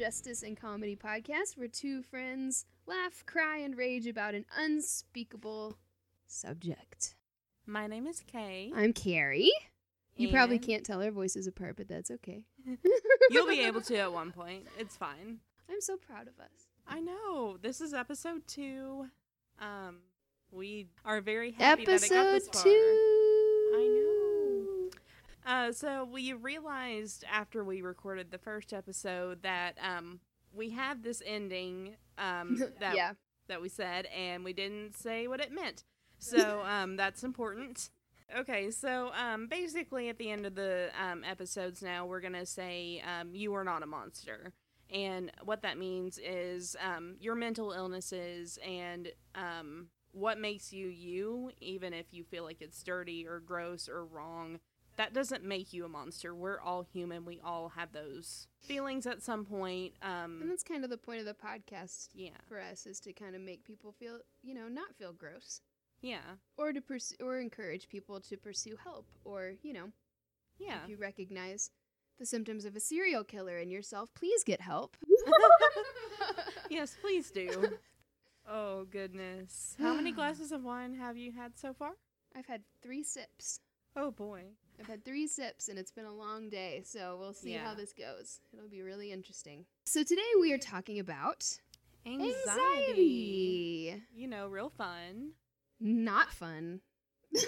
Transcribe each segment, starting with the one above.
justice and comedy podcast where two friends laugh, cry, and rage about an unspeakable subject. My name is Kay. I'm Carrie. You probably can't tell our voices apart, but that's okay. You'll be able to at one point. It's fine. I'm so proud of us. I know. This is episode two. Um, we are very happy that it got Episode this far. two. I know. Uh, so we realized after we recorded the first episode that um we have this ending um that yeah. that we said and we didn't say what it meant. So um that's important. Okay, so um basically at the end of the um episodes now we're going to say um you are not a monster. And what that means is um your mental illnesses and um what makes you you even if you feel like it's dirty or gross or wrong that doesn't make you a monster. We're all human. We all have those feelings at some point. Um, And that's kind of the point of the podcast yeah. for us is to kind of make people feel, you know, not feel gross. Yeah. Or to pursue, or encourage people to pursue help, or you know, Yeah. if you recognize the symptoms of a serial killer in yourself, please get help. Yes, please do. Oh goodness. How many glasses of wine have you had so far? I've had three sips. Oh boy. I've had three sips, and it's been a long day, so we'll see how this goes. It'll be really interesting. So today we are talking about Anxiety. anxiety. You know, real fun. Not fun.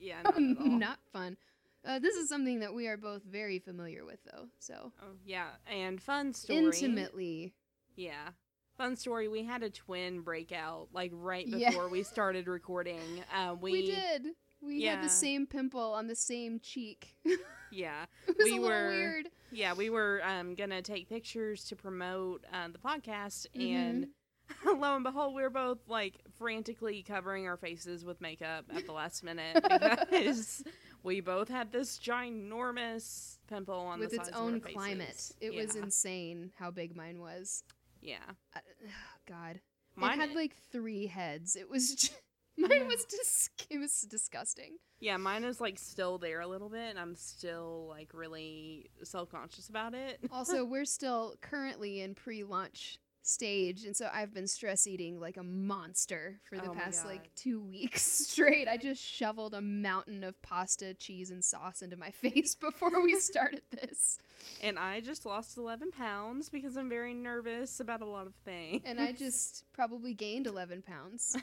Yeah, not. Not fun. Uh, this is something that we are both very familiar with, though. So Oh yeah, and fun story. intimately. Yeah. Fun story. We had a twin breakout like right Yeah. before we started recording. Uh, we, We, did. We had the same pimple on the same cheek. Yeah. it was We a were- weird. Yeah, we were um, gonna take pictures to promote uh, the podcast, Mm-hmm. and lo and behold, we were both like frantically covering our faces with makeup at the last minute because we both had this ginormous pimple on with the its own of our climate. It was insane how big mine was. yeah. Uh, God, Mine it had like three heads. It was j- mine was dis- it was disgusting. Yeah, mine is like still there a little bit, and I'm still like really self conscious about it. Also, we're still currently in pre-launch stage, and so I've been stress eating like a monster for the Oh my past God. like two weeks straight. I just shoveled a mountain of pasta, cheese, and sauce into my face before we started this, And I just lost 11 pounds because I'm very nervous about a lot of things. and I just probably gained eleven pounds.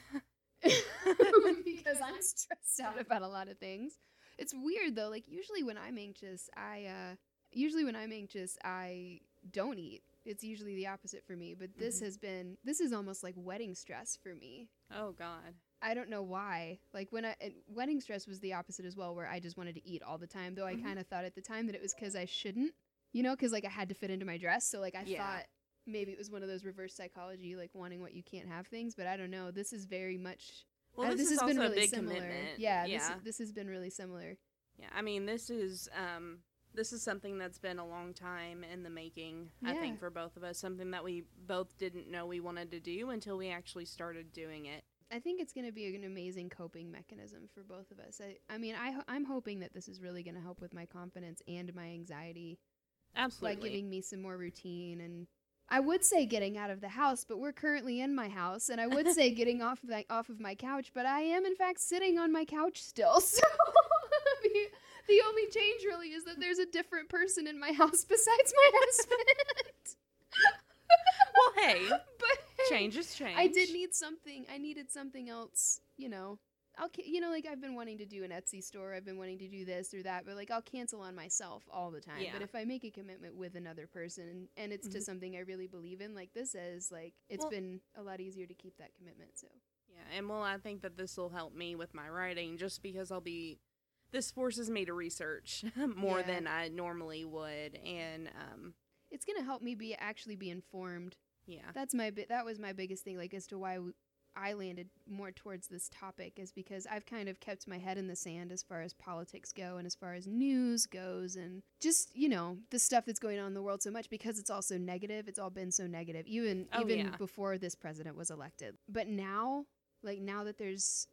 because I'm stressed out about a lot of things. It's weird though. Like usually when I'm anxious, I uh usually when I'm anxious, I don't eat. It's usually the opposite for me, but this Mhm. has been this is almost like wedding stress for me. oh God. I don't know why. Like when I and wedding stress was the opposite as well where I just wanted to eat all the time, though I Mhm. kind of thought at the time that it was cuz I shouldn't. You know, cuz like I had to fit into my dress, so like I Yeah. thought maybe it was one of those reverse psychology like wanting what you can't have things, but I don't know. This is very much Well, uh, this, is has been really a big similar. commitment. Yeah, yeah, This, this has been really similar. yeah. I mean, this is um, this is something that's been a long time in the making. I think for both of us, something that we both didn't know we wanted to do until we actually started doing it. I think it's going to be an amazing coping mechanism for both of us. I, I mean, I, I'm hoping that this is really going to help with my confidence and my anxiety Absolutely. by giving me some more routine. And I would say getting out of the house, but we're currently in my house, and I would say getting off of my, off of my couch, but I am in fact sitting on my couch still. So the, the only change really is that there's a different person in my house besides my husband. well, hey, but change is change. I did need something. I needed something else. You know, I'll you know like I've been wanting to do an Etsy store. I've been wanting to do this or that, but like I'll cancel on myself all the time. Yeah. But if I make a commitment with another person and, and it's to Mhm. something I really believe in, like this is, like it's Well- been a lot easier to keep that commitment. So Yeah, and well, I think that this will help me with my writing just because I'll be. This forces me to research more Yeah. than I normally would, and um, it's gonna help me be actually be informed. yeah, That's my bi- that was my biggest thing, like as to why w- I landed more towards this topic is because I've kind of kept my head in the sand as far as politics go and as far as news goes and just, you know, the stuff that's going on in the world so much because it's all so negative. It's all been so negative even Oh, even yeah. before this president was elected. But now, like now that there's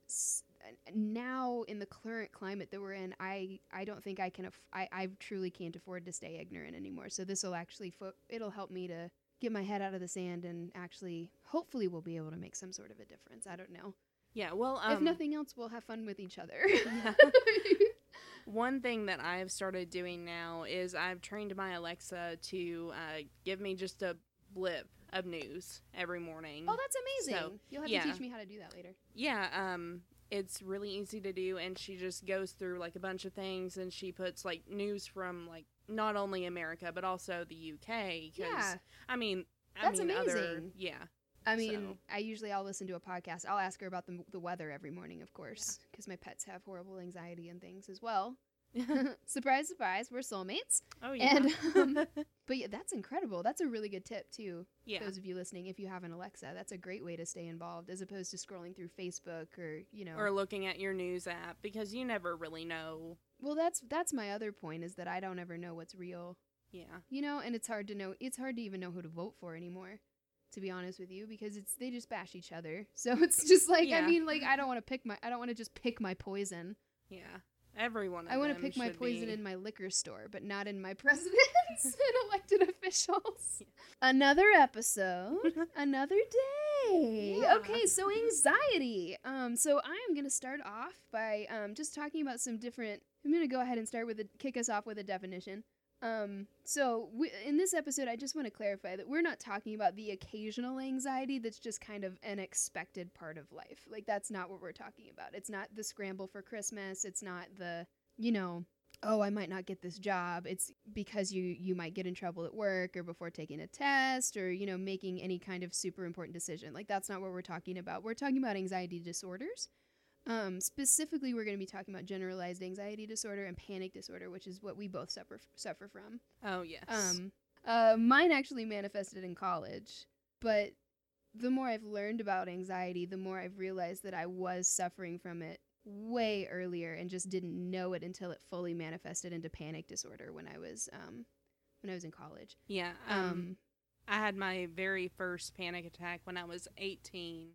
now in the current climate that we're in, I I don't think I can. Aff- I I truly can't afford to stay ignorant anymore. So this will actually fo- it'll help me to get my head out of the sand and actually hopefully we'll be able to make some sort of a difference. I don't know. Yeah, well, um, if nothing else, we'll have fun with each other. yeah. one thing that I've started doing now is I've trained my Alexa to uh, give me just a blip of news every morning. oh, that's amazing. So, You'll have yeah. to teach me how to do that later. Yeah, um, it's really easy to do, and she just goes through like a bunch of things, and she puts like news from like not only America but also the UK. Yeah. I mean, I That's mean, Other, amazing. yeah, I mean, So- I usually I'll listen to a podcast. I'll ask her about the the weather every morning, of course, because my pets have horrible anxiety and things as well. surprise, surprise, we're soulmates. oh yeah, And, um, But yeah, that's incredible. That's a really good tip too. yeah, Those of you listening, if you have an Alexa, that's a great way to stay involved as opposed to scrolling through Facebook or you know. or looking at your news app because you never really know. well, that's that's my other point is that I don't ever know what's real. Yeah, You know, and it's hard to know. It's hard to even know who to vote for anymore. To be honest with you, because it's they just bash each other. So it's just like I mean, like I don't want to pick my I don't want to just pick my poison. yeah, everyone. I want to pick my poison be... in my liquor store, but not in my presidents and elected officials. Yeah. Another episode, another day. Yeah. Okay, so anxiety. Um, so I am gonna start off by um just talking about some different. I'm gonna go ahead and start with a kick us off with a definition. Um, so we, in this episode, I just want to clarify that we're not talking about the occasional anxiety that's just kind of an expected part of life. Like that's not what we're talking about. It's not the scramble for Christmas. It's not the, you know, oh, I might not get this job. It's because you you might get in trouble at work or before taking a test or, you know, making any kind of super important decision. Like that's not what we're talking about. We're talking about anxiety disorders. Um, specifically, we're going to be talking about generalized anxiety disorder and panic disorder, which is what we both suffer suffer from. Oh yes. Um, uh, mine actually manifested in college, but the more I've learned about anxiety, the more I've realized that I was suffering from it way earlier and just didn't know it until it fully manifested into panic disorder when I was um, when I was in college. yeah. Um, Um, I had my very first panic attack when I was 18.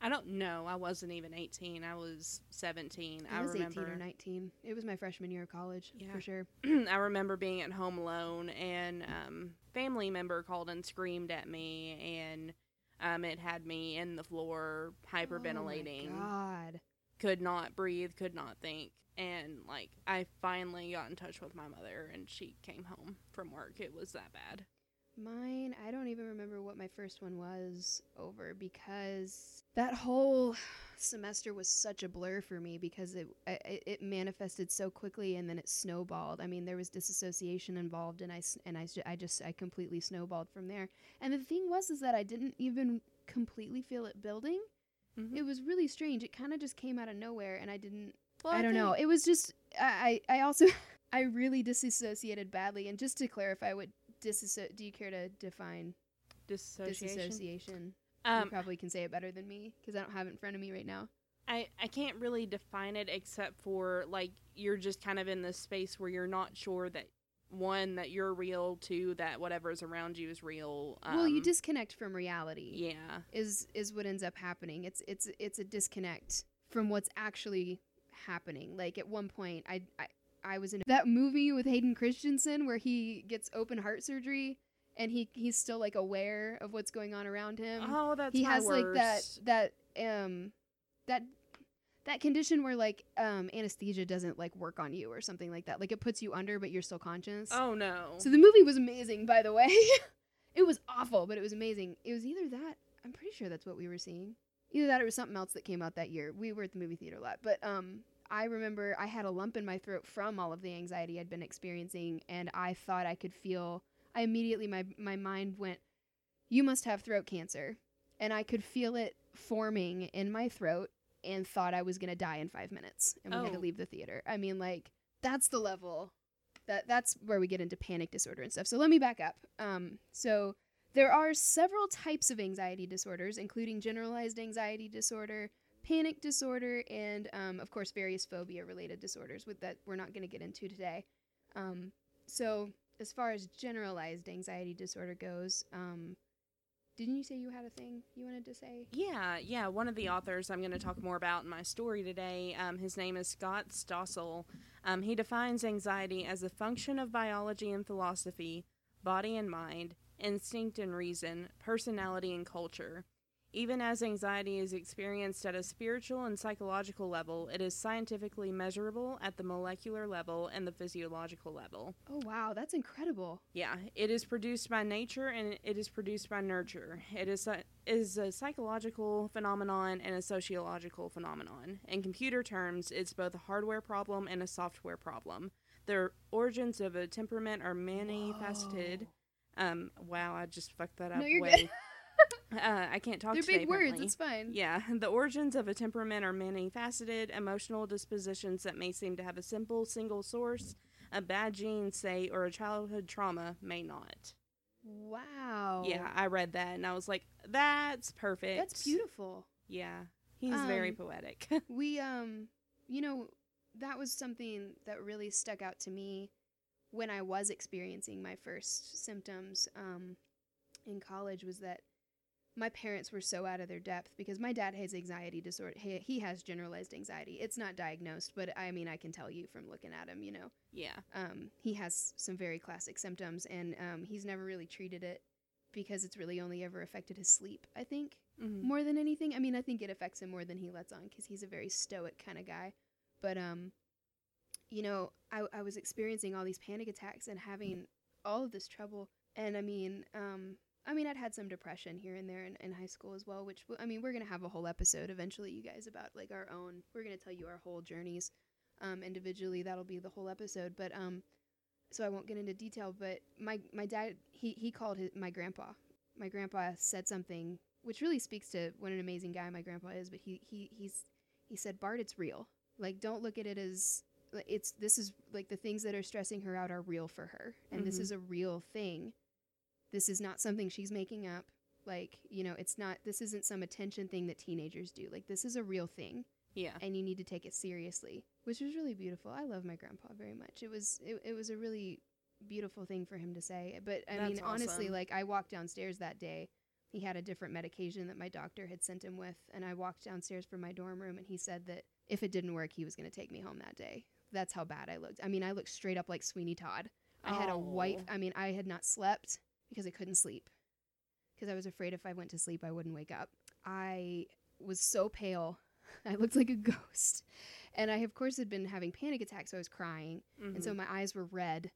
I don't know. I wasn't even 18. I was 17. I was remember. 18 or 19. It was my freshman year of college Yeah. for sure. I remember being at home alone, and um, family member called and screamed at me, and um, it had me in the floor hyperventilating, Oh God. could not breathe, could not think, and like I finally got in touch with my mother, and she came home from work. It was that bad. Mine, I don't even remember what my first one was over because that whole semester was such a blur for me because it it, it manifested so quickly and then it snowballed. I mean, there was disassociation involved and I and I, I just I completely snowballed from there. And the thing was is that I didn't even completely feel it building. Mhm. It was really strange. It kind of just came out of nowhere and I didn't Well, I don't know. It was just I I I also I really disassociated badly. And just to clarify, what disasso- do you care to define Dissociation. disassociation? you Um, probably can say it better than me because I don't have it in front of me right now. I, I can't really define it except for like you're just kind of in this space where you're not sure that one that you're real, two that whatever's around you is real. Um, well, you disconnect from reality. yeah, Is is what ends up happening. It's it's it's a disconnect from what's actually happening. Like at one point, I I, I was in that movie with Hayden Christensen where he gets open heart surgery and he he's still like aware of what's going on around him. oh, that's he has like that that um that that condition where like um anesthesia doesn't like work on you or something like that. Like it puts you under but you're still conscious. Oh no. so the movie was amazing by the way. It was awful but it was amazing. It was either that i'm pretty sure that's what we were seeing. Either that or it was something else that came out that year. We were at the movie theater a lot but um i remember i had a lump in my throat from all of the anxiety i'd been experiencing and i thought i could feel i immediately my my mind went you must have throat cancer and I could feel it forming in my throat and thought I was going to die in 5 minutes and we had to Oh. leave the theater. I mean like that's the level that that's where we get into panic disorder and stuff. So let me back up. Um so there are several types of anxiety disorders including generalized anxiety disorder, panic disorder and um, of course various phobia related disorders with that we're not going to get into today. Um so as far as generalized anxiety disorder goes, um, didn't you say you had a thing you wanted to say? Yeah, yeah. One of the authors I'm going to talk more about in my story today, um, his name is Scott Stossel. Um, he defines anxiety as a function of biology and philosophy, body and mind, instinct and reason, personality and culture. Even as anxiety is experienced at a spiritual and psychological level, it is scientifically measurable at the molecular level and the physiological level. Oh wow, that's incredible. Yeah, it is produced by nature and it is produced by nurture. It is a, is a psychological phenomenon and a sociological phenomenon. In computer terms, it's both a hardware problem and a software problem. The origins of a temperament are many faceted. Um, wow, I just fucked that up. No, you're way. uh, I can't talk They're today, big words. apparently. It's fine. Yeah, the origins of a temperament are many faceted, emotional dispositions that may seem to have a simple single source. A bad gene, say, or a childhood trauma may not. Wow. Yeah, I read that and I was like, that's perfect. That's beautiful. Yeah, he's very Um, poetic. We um you know that was something that really stuck out to me when I was experiencing my first symptoms um in college was that my parents were so out of their depth because my dad has anxiety disorder. He, he has generalized anxiety. It's not diagnosed, but I mean I can tell you from looking at him, you know. yeah. Um he has some very classic symptoms and um he's never really treated it because it's really only ever affected his sleep, I think hmm more than anything. I mean, I think it affects him more than he lets on because he's a very stoic kind of guy. But um, you know, I I was experiencing all these panic attacks and having all of this trouble. And I mean, um, I mean, I'd had some depression here and there in, in high school as well. Which w- I mean, we're gonna have a whole episode eventually, you guys, about like our own. We're gonna tell you our whole journeys, um, individually. That'll be the whole episode. But um, so I won't get into detail. But my my dad he he called his my grandpa. My grandpa said something which really speaks to what an amazing guy my grandpa is. But he he he's he said, Bart, it's real. Like, don't look at it as it's this is like the things that are stressing her out are real for her, and this Mhm. is a real thing. This is not something she's making up. Like, you know, it's not. This isn't some attention thing that teenagers do. Like, this is a real thing Yeah. and you need to take it seriously, which was really beautiful. I love my grandpa very much. It was it, it was a really beautiful thing for him to say. But I mean, That's honestly, like I walked downstairs that day. He had a different medication that my doctor had sent him with, and I walked downstairs from my dorm room, and he said that if it didn't work, he was going to take me home that day. That's how bad I looked. I mean, I looked straight up like Sweeney Todd. I had a white. Oh. I mean, I had not slept because I couldn't sleep because I was afraid if I went to sleep, I wouldn't wake up. I was so pale. I looked like a ghost. And I, of course, had been having panic attacks, so I was crying. And so Mhm. my eyes were red.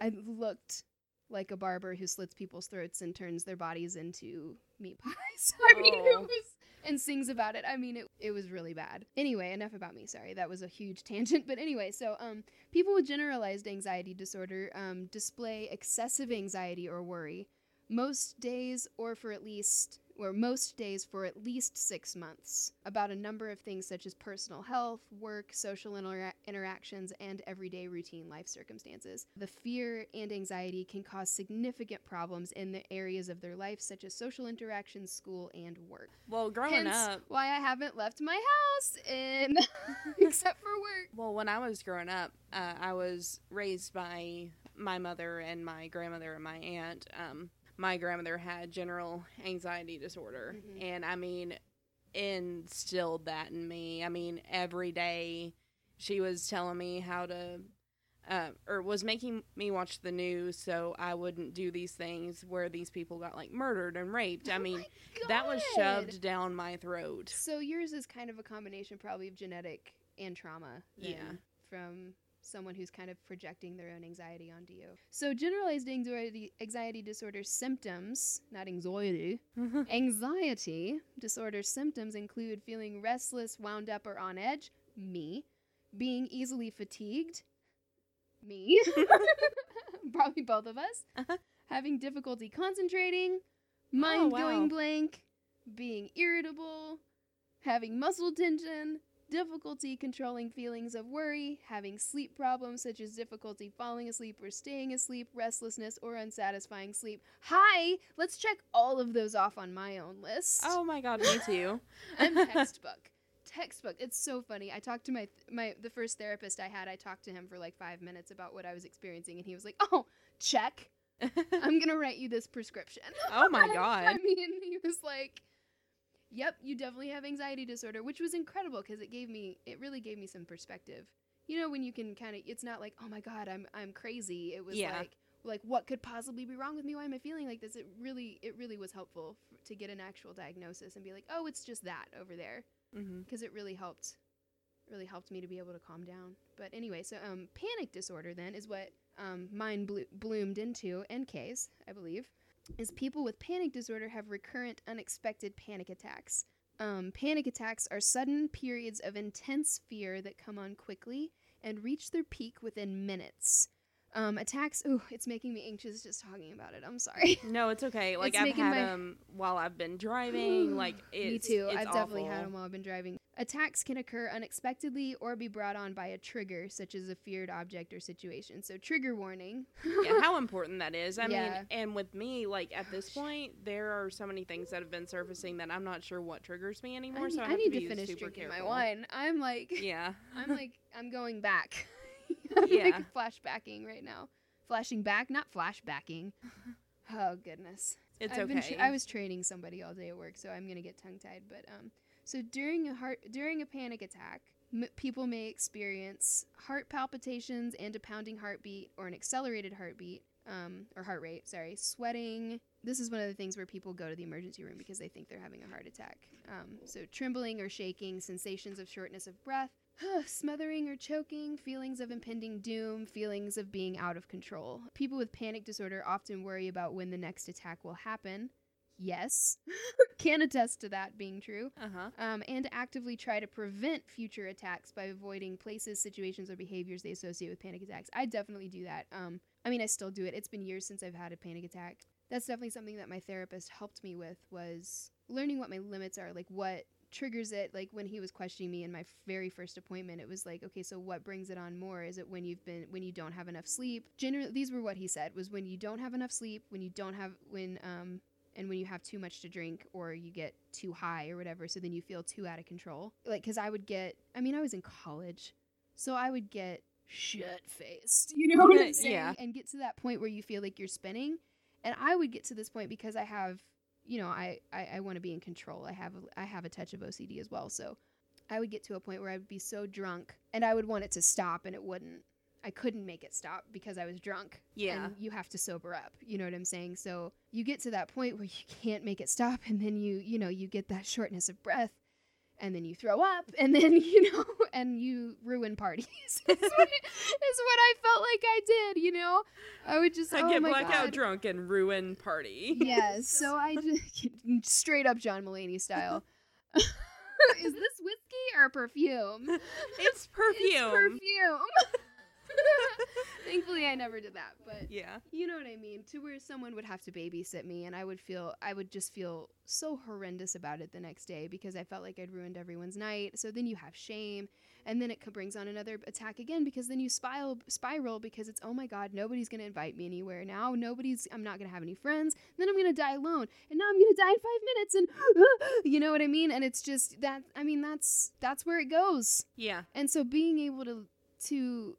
I looked like a barber who slits people's throats and turns their bodies into meat pies. I mean, it was. And sings about it. I mean, it, it was really bad. Anyway, enough about me. Sorry, that was a huge tangent. But anyway, so um, people with generalized anxiety disorder um, display excessive anxiety or worry most days or for at least or most days for at least six months about a number of things such as personal health work social intera- interactions and everyday routine life circumstances the fear and anxiety can cause significant problems in the areas of their life such as social interactions school and work Well, growing Hence up, why i haven't left my house in except for work well, when I was growing up, uh, I was raised by my mother and my grandmother and my aunt. Um, my grandmother had general anxiety disorder, Mhm. and I mean, instilled that in me. I mean, every day she was telling me how to. Uh, or was making me watch the news so I wouldn't do these things where these people got like murdered and raped. I Oh mean, that was shoved down my throat. So yours is kind of a combination, probably of genetic and trauma. then, Yeah. From someone who's kind of projecting their own anxiety onto you. So generalized anxiety anxiety disorder symptoms, not anxiety, anxiety disorder symptoms include feeling restless, wound up, or on edge. Me. Being easily fatigued. Me. Probably both of us. Uh-huh. Having difficulty concentrating. Mind Oh, wow. going blank. Being irritable. Having muscle tension. Difficulty controlling feelings of worry, having sleep problems such as difficulty falling asleep or staying asleep, restlessness, or unsatisfying sleep. Hi, let's check all of those off on my own list. oh my god, me too. I'm textbook. Textbook. It's so funny. I talked to my my the first therapist I had. I talked to him for like five minutes about what I was experiencing, and he was like, "Oh, check." I'm gonna write you this prescription. oh my god. I mean, he was like, "Yep, you definitely have anxiety disorder," which was incredible because it gave me, it really gave me some perspective. You know, when you can kind of, it's not like, "Oh my god, I'm I'm crazy." It was Yeah. like, like what could possibly be wrong with me? Why am I feeling like this? It really, it really was helpful f- to get an actual diagnosis and be like, "Oh, it's just that over there," because it really helped, really helped me to be able to calm down. But anyway, so um, panic disorder then is what um, mine blo- bloomed into, NKs, I believe is people with panic disorder have recurrent unexpected panic attacks. Um, panic attacks are sudden periods of intense fear that come on quickly and reach their peak within minutes. Um, attacks, oh, it's making me anxious just talking about it. I'm sorry. No, it's okay. Like It's I've had my- them while I've been driving. like it's, me too. It's I've definitely had them while I've been driving. Attacks can occur unexpectedly or be brought on by a trigger, such as a feared object or situation. So, trigger warning. yeah, how important that is. I Yeah. mean, and with me, like at this point, there are so many things that have been surfacing that I'm not sure what triggers me I anymore. need, so I, I have need to, to finish super drinking careful. my wine. I'm like, Yeah, I'm like, I'm going back. I'm Yeah. like flashbacking right now. Flashing back, not flashbacking. Oh goodness. it's I've okay. been tra- I was training somebody all day at work, so I'm gonna get tongue tied. But um, so during a heart during a panic attack, m- people may experience heart palpitations and a pounding heartbeat or an accelerated heartbeat. Um, or heart rate, sorry, sweating. This is one of the things where people go to the emergency room because they think they're having a heart attack. Um, so, trembling or shaking, sensations of shortness of breath, smothering or choking, feelings of impending doom, feelings of being out of control. People with panic disorder often worry about when the next attack will happen. Yes, can attest to that being true. uh huh. Um, and actively try to prevent future attacks by avoiding places, situations, or behaviors they associate with panic attacks. I definitely do that. Um, I mean, I still do it. It's been years since I've had a panic attack. That's definitely something that my therapist helped me with was learning what my limits are, like what triggers it. Like when he was questioning me in my very first appointment, it was like, okay, so what brings it on more? Is it when you've been when you don't have enough sleep? Generally, these were what he said was when you don't have enough sleep, when you don't have when um and when you have too much to drink or you get too high or whatever so then you feel too out of control. Like because i would get i mean i was in college so i would get shit faced you know what i'm saying? Yeah. and get to that point where you feel like you're spinning. And i would get to this point because i have you know i i, I want to be in control. I have a, i have a touch of ocd as well. So i would get to a point where i would be so drunk and i would want it to stop and it wouldn't I couldn't make it stop because I was drunk. Yeah. And you have to sober up. You know what I'm saying? So you get to that point where you can't make it stop and then you, you know, you get that shortness of breath and then you throw up and then, you know, and you ruin parties. is, what, is what I felt like I did, you know? I would just, I oh get blackout God. drunk and ruin party. Yes. So I just, straight up John Mulaney style. is this whiskey or perfume? it's perfume. It's perfume. Thankfully, I never did that, but Yeah. you know what I mean. To where someone would have to babysit me, and I would feel, I would just feel so horrendous about it the next day because I felt like I'd ruined everyone's night. So then you have shame, and then it co- brings on another attack again because then you spiral, spiral because it's oh my god, nobody's gonna invite me anywhere now. Nobody's, I'm not gonna have any friends. Then I'm gonna die alone, and now I'm gonna die in five minutes, and you know what I mean. And it's just that. I mean, that's that's where it goes. Yeah. And so being able to to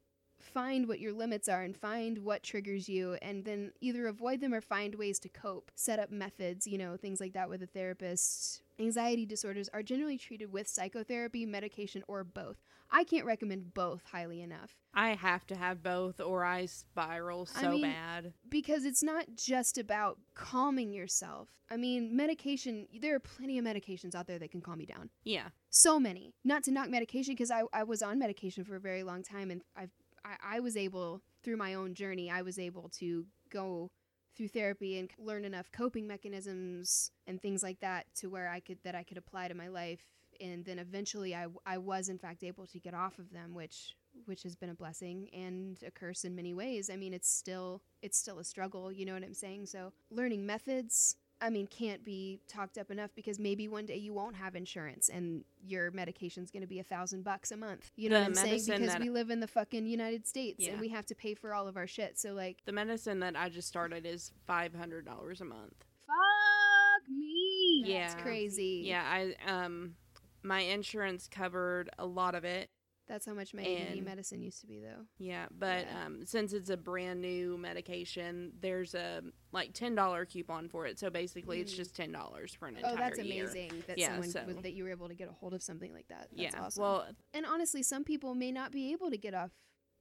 find what your limits are and find what triggers you and then either avoid them or find ways to cope, set up methods, you know, things like that with a therapist. Anxiety disorders are generally treated with psychotherapy, medication, or both. I can't recommend both highly enough I have to have both or I spiral I so mean- bad. because it's not just about calming yourself. I mean, medication, there are plenty of medications out there that can calm you down. Yeah. so many not to knock medication because I, I was on medication for a very long time and I've, I, I was able through my own journey i was able to go through therapy and learn enough coping mechanisms and things like that to where i could that i could apply to my life. And then eventually i, I was in fact able to get off of them which which has been a blessing and a curse in many ways. I mean it's still it's still a struggle you know what i'm saying? So learning methods I mean, can't be talked up enough because maybe one day you won't have insurance and your medication's going to be a thousand bucks a month. You know The what I'm saying? Because we live in the fucking United States Yeah. and we have to pay for all of our shit. So, like, The medicine that I just started is $500 a month. fuck me. Yeah. That's crazy. Yeah, I um my insurance covered a lot of it. That's how much And- medicine used to be, though. Yeah, but Yeah. um, since it's a brand new medication, there's a like ten dollar coupon for it. So basically, it's Mm. just ten dollars for an Oh, entire that's year. amazing that Yeah, someone so- was, that you were able to get a hold of something like that. That's yeah. awesome. Well, and honestly, some people may not be able to get off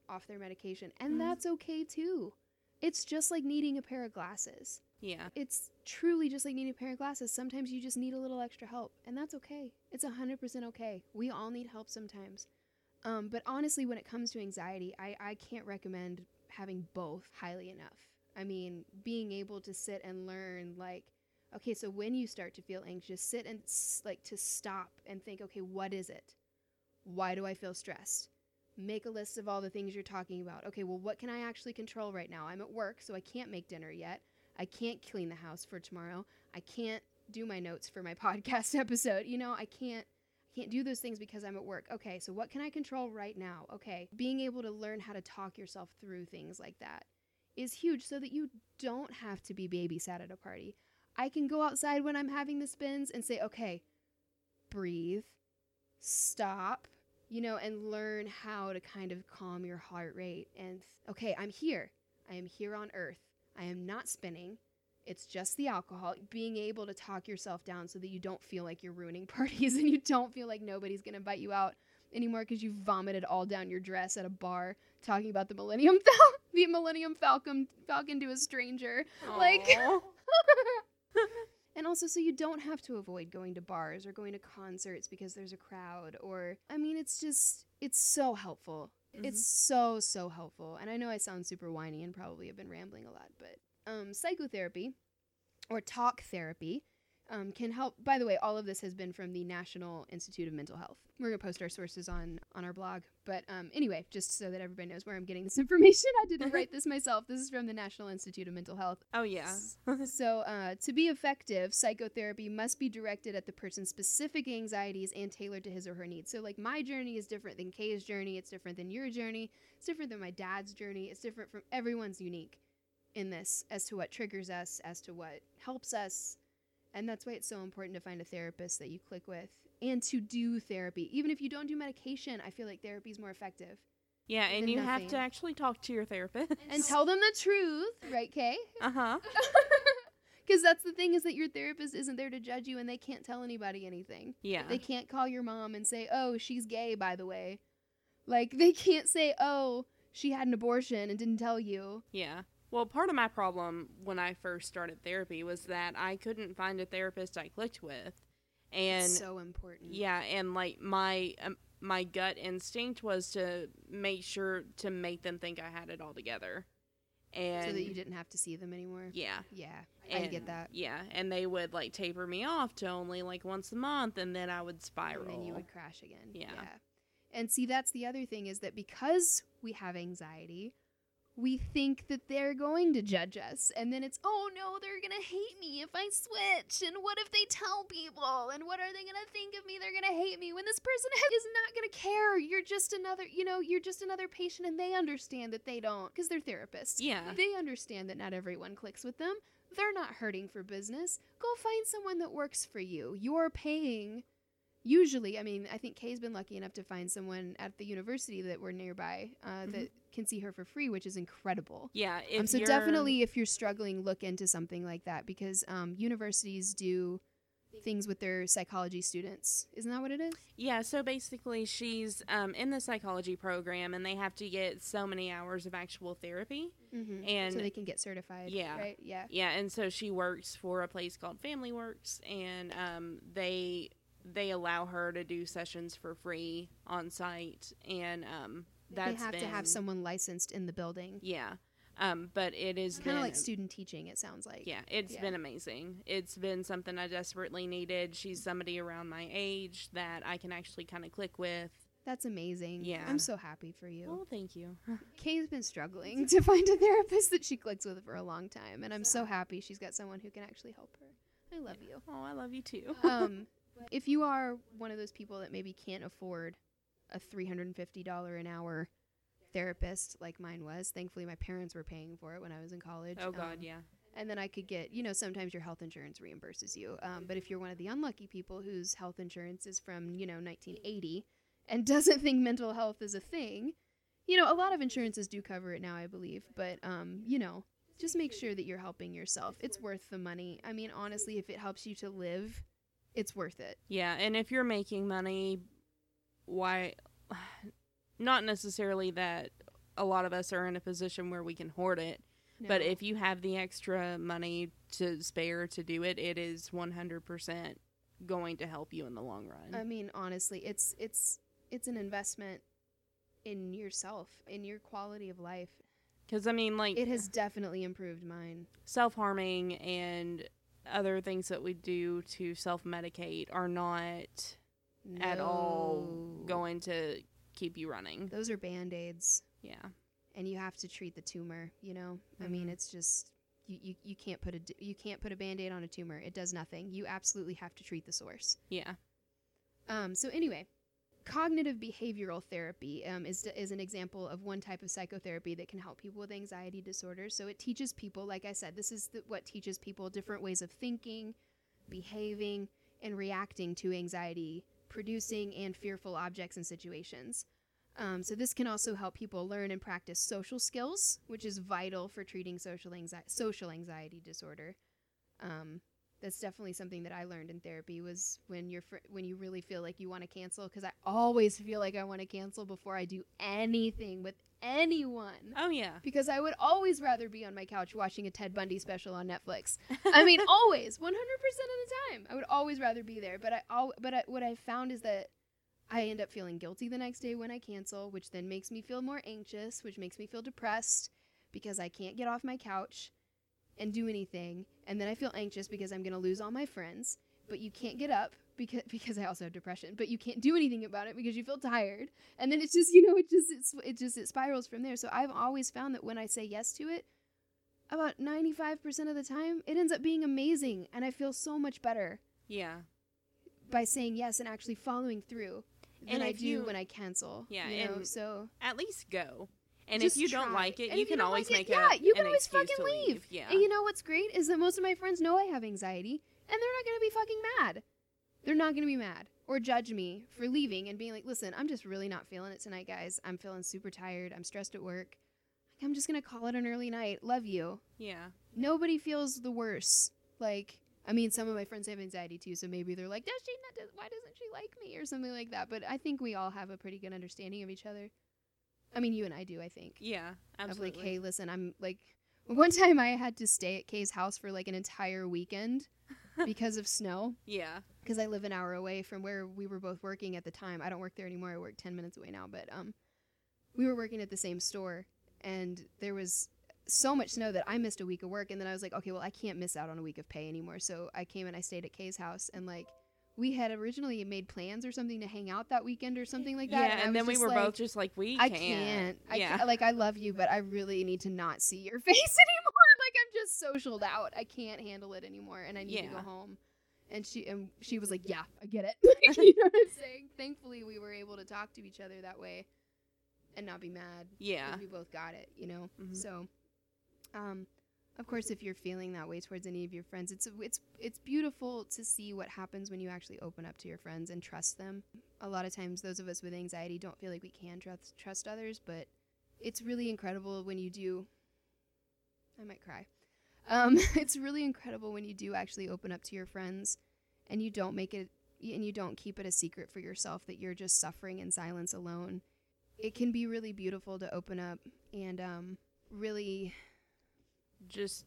off their medication, and Mhm. that's okay too. It's just like needing a pair of glasses. yeah. It's truly just like needing a pair of glasses. Sometimes you just need a little extra help, and that's okay. It's 100% okay. We all need help sometimes. Um, but honestly, when it comes to anxiety, I, I can't recommend having both highly enough. I mean, being able to sit and learn, like, okay, so when you start to feel anxious, sit and like to stop and think, okay, what is it? Why do I feel stressed? Make a list of all the things you're talking about. Okay, well, what can I actually control right now? I'm at work, so I can't make dinner yet. I can't clean the house for tomorrow. I can't do my notes for my podcast episode. You know, I can't can't do those things because I'm at work. Okay, so what can I control right now? Okay, being able to learn how to talk yourself through things like that is huge so that you don't have to be babysat at a party. I can go outside when I'm having the spins and say, "Okay, breathe, stop." You know, and learn how to kind of calm your heart rate and okay, I'm here. I am here on earth. I am not spinning. It's just the alcohol. Being able to talk yourself down so that you don't feel like you're ruining parties and you don't feel like nobody's going to bite you out anymore because you vomited all down your dress at a bar talking about the Millennium Fal- the Millennium Falcon Falcon to a stranger. Like- And also so you don't have to avoid going to bars or going to concerts because there's a crowd or I mean it's just it's so helpful. It's mm-hmm. so so helpful. And I know I sound super whiny and probably have been rambling a lot, but um, psychotherapy or talk therapy um, can help. By the way, all of this has been from the National Institute of Mental Health. We're gonna post our sources on on our blog. But um, anyway, just so that everybody knows where I'm getting this information, I didn't write this myself. This is from the National Institute of Mental Health. oh yeah. So, uh, to be effective, psychotherapy must be directed at the person's specific anxieties and tailored to his or her needs. So, like, my journey is different than Kay's journey. It's different than your journey. It's different than my dad's journey. It's different from everyone's unique in this as to what triggers us, as to what helps us. And that's why it's so important to find a therapist that you click with and to do therapy. Even if you don't do medication, I feel like therapy is more effective. Yeah, and you have to actually talk to your therapist. And tell them the truth, right, Kay? uh huh. Because that's the thing is that your therapist isn't there to judge you and they can't tell anybody anything. Yeah. They can't call your mom and say, oh, she's gay, by the way. Like, they can't say, oh, she had an abortion and didn't tell you. Yeah. Well, part of my problem when I first started therapy was that I couldn't find a therapist I clicked with. And it's so important. yeah, and like my um, my gut instinct was to make sure to make them think I had it all together. And So that you didn't have to see them anymore. Yeah. Yeah, I and- get that. Yeah, and they would like taper me off to only like once a month and then I would spiral. And then you would crash again. Yeah. And see, that's the other thing is that because we have anxiety, we think that they're going to judge us. And then it's, oh no, they're going to hate me if I switch. And what if they tell people? And what are they going to think of me? They're going to hate me when this person is not going to care. You're just another, you know, you're just another patient and they understand that they don't because they're therapists. Yeah. They understand that not everyone clicks with them. They're not hurting for business. Go find someone that works for you. You're paying. Usually, I mean, I think Kay's been lucky enough to find someone at the university that we're nearby uh, that can see her for free, which is incredible. Yeah, Um, so definitely, if you're struggling, look into something like that because um, universities do things with their psychology students. Isn't that what it is? Yeah, so basically she's um, in the psychology program and they have to get so many hours of actual therapy. Mm-hmm. And so they can get certified. Yeah. Right. Yeah. Yeah, and so she works for a place called Family Works and um, they they allow her to do sessions for free on site and um, that's they have to have someone licensed in the building. Yeah. Um, but it is Kind of like student teaching. It sounds like. Yeah, it's Yeah. been amazing. It's been something I desperately needed. She's somebody around my age that I can actually kind of click with. That's amazing. Yeah. I'm so happy for you. Oh, thank you. Kay's been struggling to find a therapist that she clicks with for a long time, and I'm so happy she's got someone who can actually help her. I love you. Oh, I love you too. Um, if you are one of those people that maybe can't afford a $350 an hour therapist like mine was, thankfully my parents were paying for it when I was in college. oh God, um, yeah. and then I could get, you know, sometimes your health insurance reimburses you. Um, but if you're one of the unlucky people whose health insurance is from, you know, 1980 and doesn't think mental health is a thing, you know, a lot of insurances do cover it now, I believe, but um, you know, just make sure that you're helping yourself. It's worth the money. I mean, honestly, if it helps you to live, it's worth it. Yeah, and if you're making money, why? Not necessarily that a lot of us are in a position where we can hoard it, but if you have the extra money to spare to do it, it is 100% going to help you in the long run. I mean, honestly, it's it's it's an investment in yourself, in your quality of life. Because, I mean, like, It has definitely improved mine. self harming and other things that we do to self medicate are not at all going to keep you running. Those are band-aids. Yeah. and you have to treat the tumor you know i mean Mhm. it's just you, you, you can't put a you can't put a band-aid on a tumor it does nothing you absolutely have to treat the source Yeah. um, so anyway cognitive behavioral therapy um, is, is an example of one type of psychotherapy that can help people with anxiety disorders so it teaches people like i said this is the, what teaches people different ways of thinking behaving and reacting to anxiety producing and fearful objects and situations um, so this can also help people learn and practice social skills, which is vital for treating social anxiety, social anxiety disorder. Um, that's definitely something that I learned in therapy was when you're fr- when you really feel like you want to cancel because I always feel like I want to cancel before I do anything with anyone Oh, yeah. because I would always rather be on my couch watching a Ted Bundy special on Netflix. I mean, always, 100% of the time. I would always rather be there, but I al- but I, what I found is that I end up feeling guilty the next day when I cancel, which then makes me feel more anxious, which makes me feel depressed because I can't get off my couch and do anything, and then I feel anxious because I'm going to lose all my friends, but you can't get up because because I also have depression, but you can't do anything about it because you feel tired. And then it's just, you know, it just it's it just it spirals from there. So I've always found that when I say yes to it, about 95% of the time, it ends up being amazing and I feel so much better Yeah. by saying yes and actually following through than And I do you- when I cancel. Yeah, you know? and so At least go. And if you don't like it, And you can always like make it, a yeah, you can an always fucking to leave. Yeah. And you know what's great is that most of my friends know I have anxiety and they're not going to be fucking mad. They're not going to be mad or judge me for leaving and being like, listen, I'm just really not feeling it tonight, guys. I'm feeling super tired. I'm stressed at work. Like, I'm just going to call it an early night. Love you. yeah. Nobody feels the worse. Like, I mean, some of my friends have anxiety too, so maybe they're like, does she not, why doesn't she like me or something like that. But I think we all have a pretty good understanding of each other. I mean, you and I do, I think Yeah. Absolutely. of like, hey, listen, I'm like, one time I had to stay at Kay's house for like an entire weekend because of snow. yeah. Because I live an hour away from where we were both working at the time. I don't work there anymore. I work ten minutes away now, but um, we were working at the same store, and there was so much snow that I missed a week of work. And then I was like, okay, well, I can't miss out on a week of pay anymore. So I came and I stayed at Kay's house, and like. We had originally made plans or something to hang out that weekend or something like that. yeah, I and then we were like, both just like, we I can't. I can't. I yeah. ca- like I love you, but I really need to not see your face anymore. Just socialed out. I can't handle it anymore, and I need to go home. And she and she was like, "Yeah, I get it." You know what I'm saying? Thankfully, we were able to talk to each other that way, and not be mad. yeah. we both got it. You know. Mhm. So, um, of course, if you're feeling that way towards any of your friends, it's it's it's beautiful to see what happens when you actually open up to your friends and trust them. A lot of times, those of us with anxiety don't feel like we can trust trust others, but it's really incredible when you do. I might cry. Um, it's really incredible when you do actually open up to your friends, and you don't make it and you don't keep it a secret for yourself that you're just suffering in silence alone. It can be really beautiful to open up and um, really Just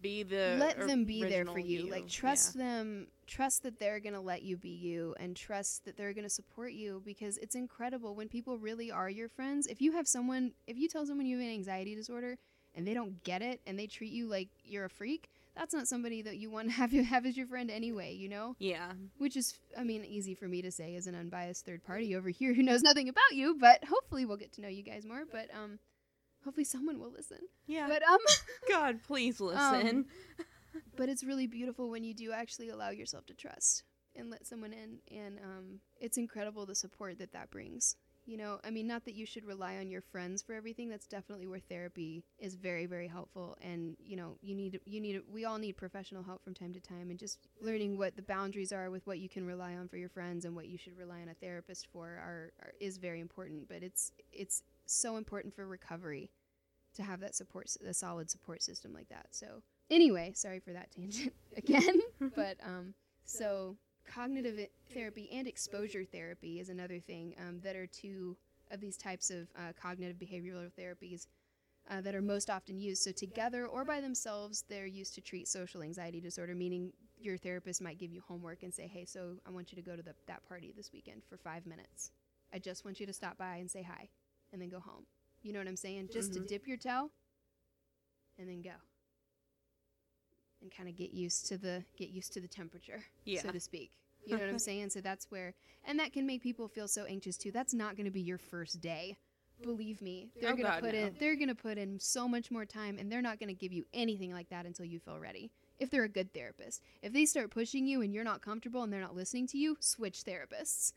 be the let them be there for original you. Like Yeah. trust them, trust that they're going to let you be you and trust that they're going to support you because it's incredible when people really are your friends. If you have someone, if you tell someone you have an anxiety disorder and they don't get it and they treat you like you're a freak, that's not somebody that you want to have you have as your friend anyway, you know? Yeah. Which is I mean easy for me to say as an unbiased third party over here who knows nothing about you, but hopefully we'll get to know you guys more, but um hopefully someone will listen. Yeah. But um God, please listen. but it's really beautiful when you do actually allow yourself to trust and let someone in and um, it's incredible the support that that brings You know, I mean, not that you should rely on your friends for everything. That's definitely where therapy is very, very helpful. And you know, you need, you need, we all need professional help from time to time. And just learning what the boundaries are with what you can rely on for your friends and what you should rely on a therapist for are, are is very important. But it's, it's so important for recovery to have that support, a solid support system like that. So anyway, sorry for that tangent again. but um, so cognitive therapy and exposure therapy is another thing um, that are two of these types of uh, cognitive behavioral therapies uh, that are most often used. So together or by themselves, they're used to treat social anxiety disorder, meaning your therapist might give you homework and say, "Hey, so I want you to go to the, that party this weekend for five minutes. I just want you to stop by and say hi, and then go home." You know what I'm saying? Just to Mhm. dip your toe and then go. And kind of get used to the get used to the temperature, Yeah. so to speak. You know what I'm saying? So that's where and that can make people feel so anxious too. That's not going to be your first day. Believe me. They're Oh, going to God, put no. in they're going to put in so much more time and they're not going to give you anything like that until you feel ready. If they're a good therapist. If they start pushing you and you're not comfortable and they're not listening to you, switch therapists.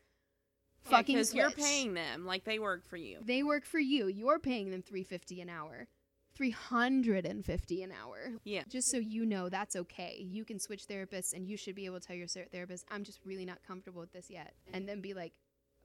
Fucking because you're paying them like they work for you. They work for you. You're paying them 350 an hour. 350 an hour. Yeah. Just so you know that's okay. You can switch therapists and you should be able to tell your therapist, "I'm just really not comfortable with this yet." And then be like,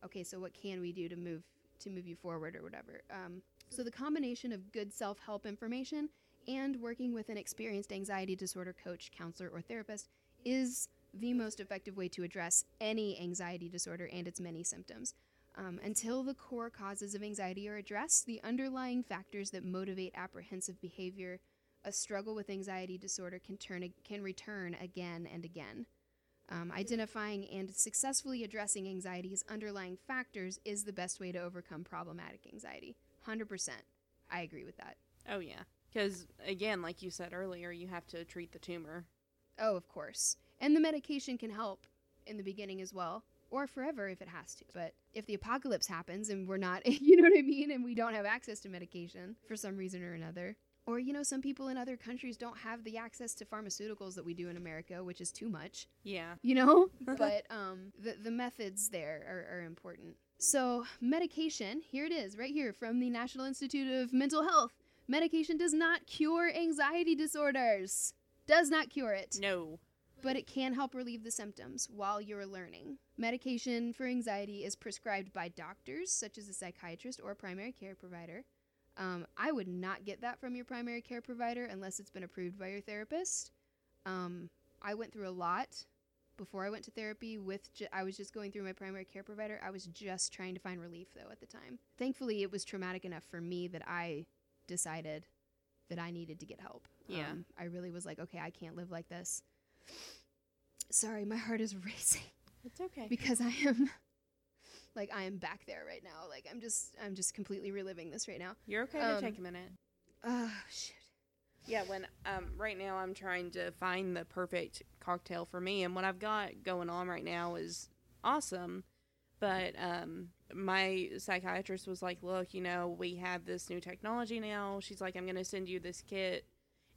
"Okay, so what can we do to move to move you forward or whatever?" Um, so the combination of good self-help information and working with an experienced anxiety disorder coach, counselor, or therapist is the most effective way to address any anxiety disorder and its many symptoms. Um, until the core causes of anxiety are addressed, the underlying factors that motivate apprehensive behavior, a struggle with anxiety disorder can turn can return again and again. Um, identifying and successfully addressing anxiety's underlying factors is the best way to overcome problematic anxiety. Hundred percent, I agree with that. Oh yeah. Because again, like you said earlier, you have to treat the tumor. Oh, of course, and the medication can help in the beginning as well, or forever if it has to. But if the apocalypse happens and we're not, you know what I mean, and we don't have access to medication for some reason or another, or you know, some people in other countries don't have the access to pharmaceuticals that we do in America, which is too much, Yeah. you know. but um, the the methods there are, are important. So medication, here it is, right here from the National Institute of Mental Health. Medication does not cure anxiety disorders. Does not cure it No. But it can help relieve the symptoms while you're learning. Medication for anxiety is prescribed by doctors, such as a psychiatrist or a primary care provider. Um, I would not get that from your primary care provider unless it's been approved by your therapist. Um, I went through a lot before I went to therapy. With ju- I was just going through my primary care provider. I was just trying to find relief though at the time. Thankfully, it was traumatic enough for me that I decided that I needed to get help. Yeah. Um, I really was like, okay, I can't live like this. Sorry, my heart is racing It's okay. because I am like I am back there right now. Like I'm just I'm just completely reliving this right now. You're okay to um, take a minute. Oh shit. Yeah, when um right now I'm trying to find the perfect cocktail for me and what I've got going on right now is awesome. But um my psychiatrist was like, "Look, you know, we have this new technology now." She's like, "I'm going to send you this kit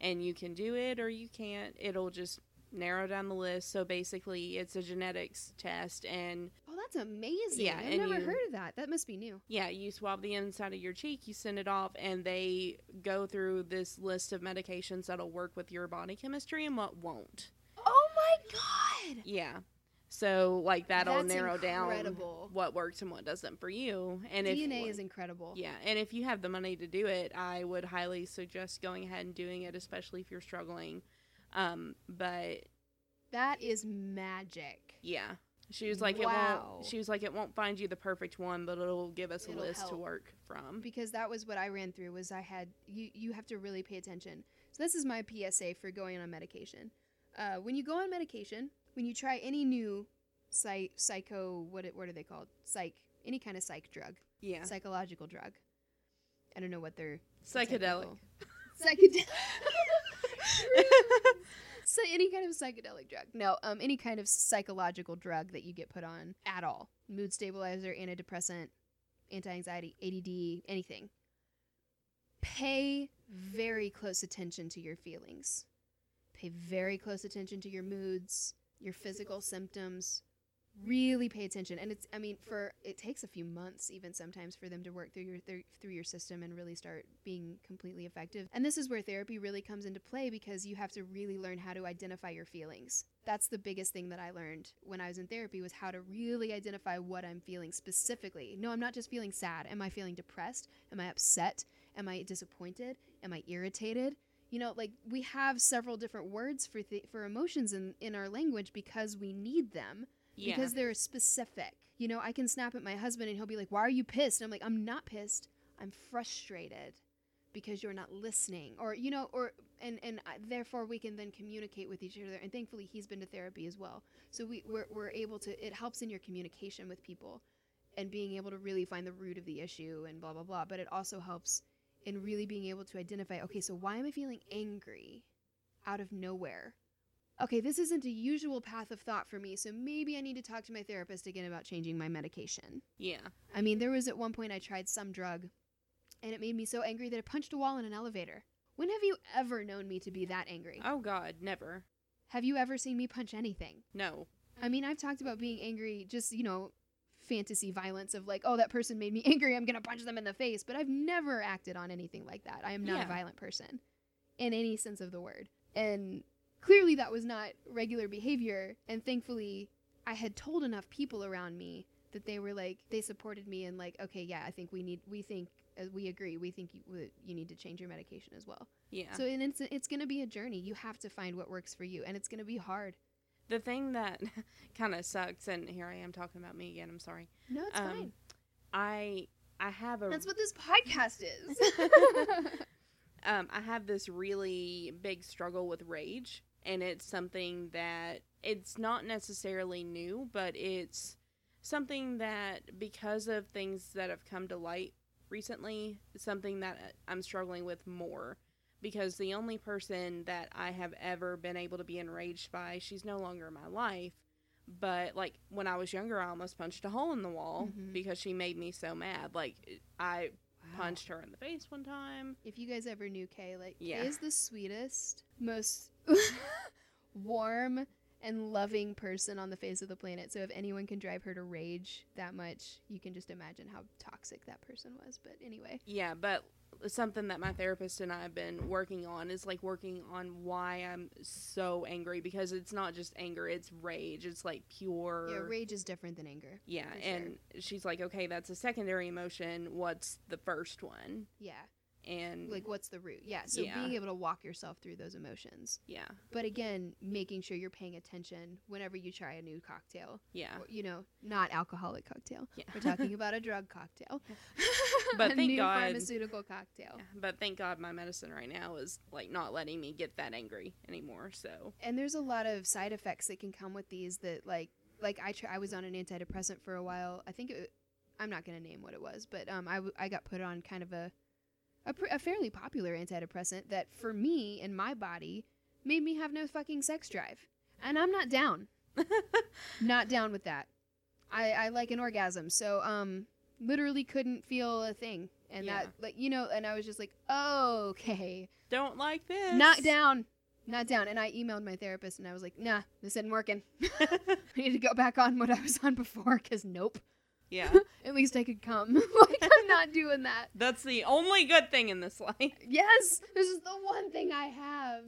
and you can do it or you can't. It'll just narrow down the list." So basically, it's a genetics test and Oh, that's amazing. Yeah, I've never you- heard of that. That must be new. Yeah, you swab the inside of your cheek, you send it off, and they go through this list of medications that'll work with your body chemistry and what won't. Oh my god. Yeah. So, like, that'll That's narrow down what works and what doesn't for you. And if DNA is incredible. yeah, and if you have the money to do it, I would highly suggest going ahead and doing it, especially if you're struggling. Um, but That is magic. yeah, she was like, it Wow. won't. She was like, it won't find you the perfect one, but it'll give us a It'll list to work from. because that was what I ran through was I had you you have to really pay attention. So this is my PSA for going on medication. Uh, when you go on medication, when you try any new psych psycho what it, what are they called? Psych any kind of psych drug, Yeah, psychological drug. I don't know what they're psychedelic. Psychedelic. so any kind of psychedelic drug. No, um, any kind of psychological drug that you get put on at all. Mood stabilizer, antidepressant, anti-anxiety, ADD, anything. Pay very close attention to your feelings. Pay very close attention to your moods, your physical symptoms, really pay attention. And it's i mean for it takes a few months even sometimes for them to work through your through, your system and really start being completely effective. And this is where therapy really comes into play because you have to really learn how to identify your feelings. That's the biggest thing that i learned when i was in therapy was how to really identify what i'm feeling specifically. No i'm not just feeling sad. Am i feeling depressed? Am i upset? Am i disappointed? Am i irritated? You know like we have several different words for th- for emotions in in our language because we need them Yeah. because they're specific. You know, I can snap at my husband and he'll be like, "Why are you pissed?" And I'm like, "I'm not pissed. I'm frustrated because you're not listening." Or you know, or and and I, therefore we can then communicate with each other. And thankfully, he's been to therapy as well, so we we're, we're able to. It helps in your communication with people and being able to really find the root of the issue and blah blah blah. But it also helps in really being able to identify. Okay, so why am I feeling angry out of nowhere? Okay, this isn't a usual path of thought for me, so maybe I need to talk to my therapist again about changing my medication. yeah. I mean, there was at one point I tried some drug, and it made me so angry that I punched a wall in an elevator. When have you ever known me to be that angry? Oh God, never. Have you ever seen me punch anything? No. I mean, I've talked about being angry, just, you know, fantasy violence of like, oh, that person made me angry, I'm gonna punch them in the face. But I've never acted on anything like that. I am not Yeah. a violent person in any sense of the word. And clearly that was not regular behavior. And thankfully, I had told enough people around me that they were like, they supported me and like, okay, yeah, I think we need, we think, uh, we agree, we think you, w- you need to change your medication as well. Yeah. So and it's, it's gonna be a journey. You have to find what works for you, and it's gonna be hard. the thing that kind of sucks, and here I am talking about me again. I'm sorry. No, it's Um, fine. I I have a That's what this podcast is. um, I have this really big struggle with rage, and it's something that it's not necessarily new, but it's something that because of things that have come to light recently, something that I'm struggling with more. Because the only person that I have ever been able to be enraged by, she's no longer in my life. But like when I was younger, I almost punched a hole in the wall Mhm. because she made me so mad. Like I. punched her in the face one time. If you guys ever knew Kay, like Yeah. Kay is the sweetest, most warm and loving person on the face of the planet. So if anyone can drive her to rage that much, you can just imagine how toxic that person was. But anyway, Yeah, but something that my therapist and I have been working on is like working on why I'm so angry because it's not just anger, it's rage. It's like pure yeah, rage is different than anger. Yeah, and she's like, "Okay, that's a secondary emotion. What's the first one?" Yeah, And like what's the root? Yeah, so Yeah. being able to walk yourself through those emotions, yeah, but again, making sure you're paying attention whenever you try a new cocktail. yeah. Or, you know, not alcoholic cocktail. Yeah. We're talking about a drug cocktail. But a thank God- pharmaceutical cocktail. But thank God my medicine right now is like not letting me get that angry anymore. So And there's a lot of side effects that can come with these that like like I tr- I was on an antidepressant for a while. I think it, I'm not going to name what it was, but um I, w- I got put on kind of a a, pr- a fairly popular antidepressant that for me and my body made me have no fucking sex drive. And I'm not down. not down with that. I I like an orgasm. So um literally couldn't feel a thing. And Yeah. that like you know and I was just like, "Okay, don't like this. not down. Not down. And i emailed my therapist and i was like nah this isn't working. I need to go back on what i was on before because nope. Yeah, at least i could come. Like i'm not doing that. That's the only good thing in this life. yes this is the one thing i have.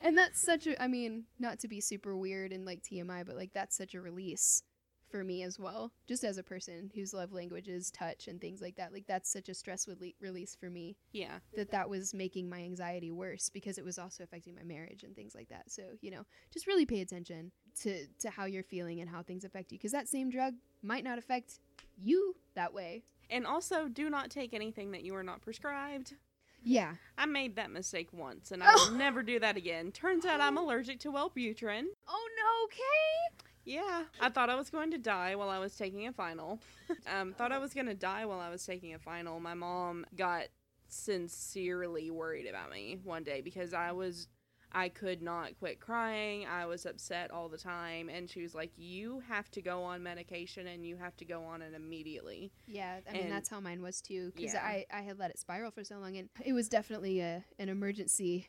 And that's such a i mean not to be super weird and like tmi but like that's such a release for me as well just as a person whose love language is touch and things like that like that's such a stress rele- release for me Yeah, that that was making my anxiety worse because it was also affecting my marriage and things like that. So, you know, just really pay attention to to how you're feeling and how things affect you because that same drug might not affect you that way. and also do not take anything that you are not prescribed. Yeah. I made that mistake once, and I will never do that again. Turns out I'm allergic to Wellbutrin. Oh no, Kay. Yeah, I thought I was going to die while I was taking a final. Um, thought I was going to die while I was taking a final. My mom got sincerely worried about me one day because I was I could not quit crying. I was upset all the time and she was like, "You have to go on medication and you have to go on it immediately." Yeah, I mean And- that's how mine was too because Yeah. I I had let it spiral for so long and it was definitely a an emergency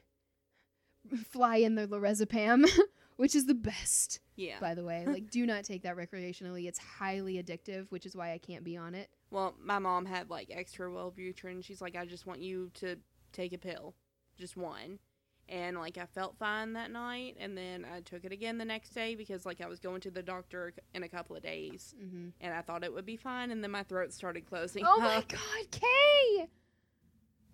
fly in the lorazepam which is the best, Yeah. by the way. Like, do not take that recreationally. It's highly addictive, which is why I can't be on it. Well, my mom had like extra Wellbutrin. She's like, I just want you to take a pill, just one. And like I felt fine that night, and then I took it again the next day because like I was going to the doctor in a couple of days, hmm and I thought it would be fine, and then my throat started closing. Oh my god, Kay!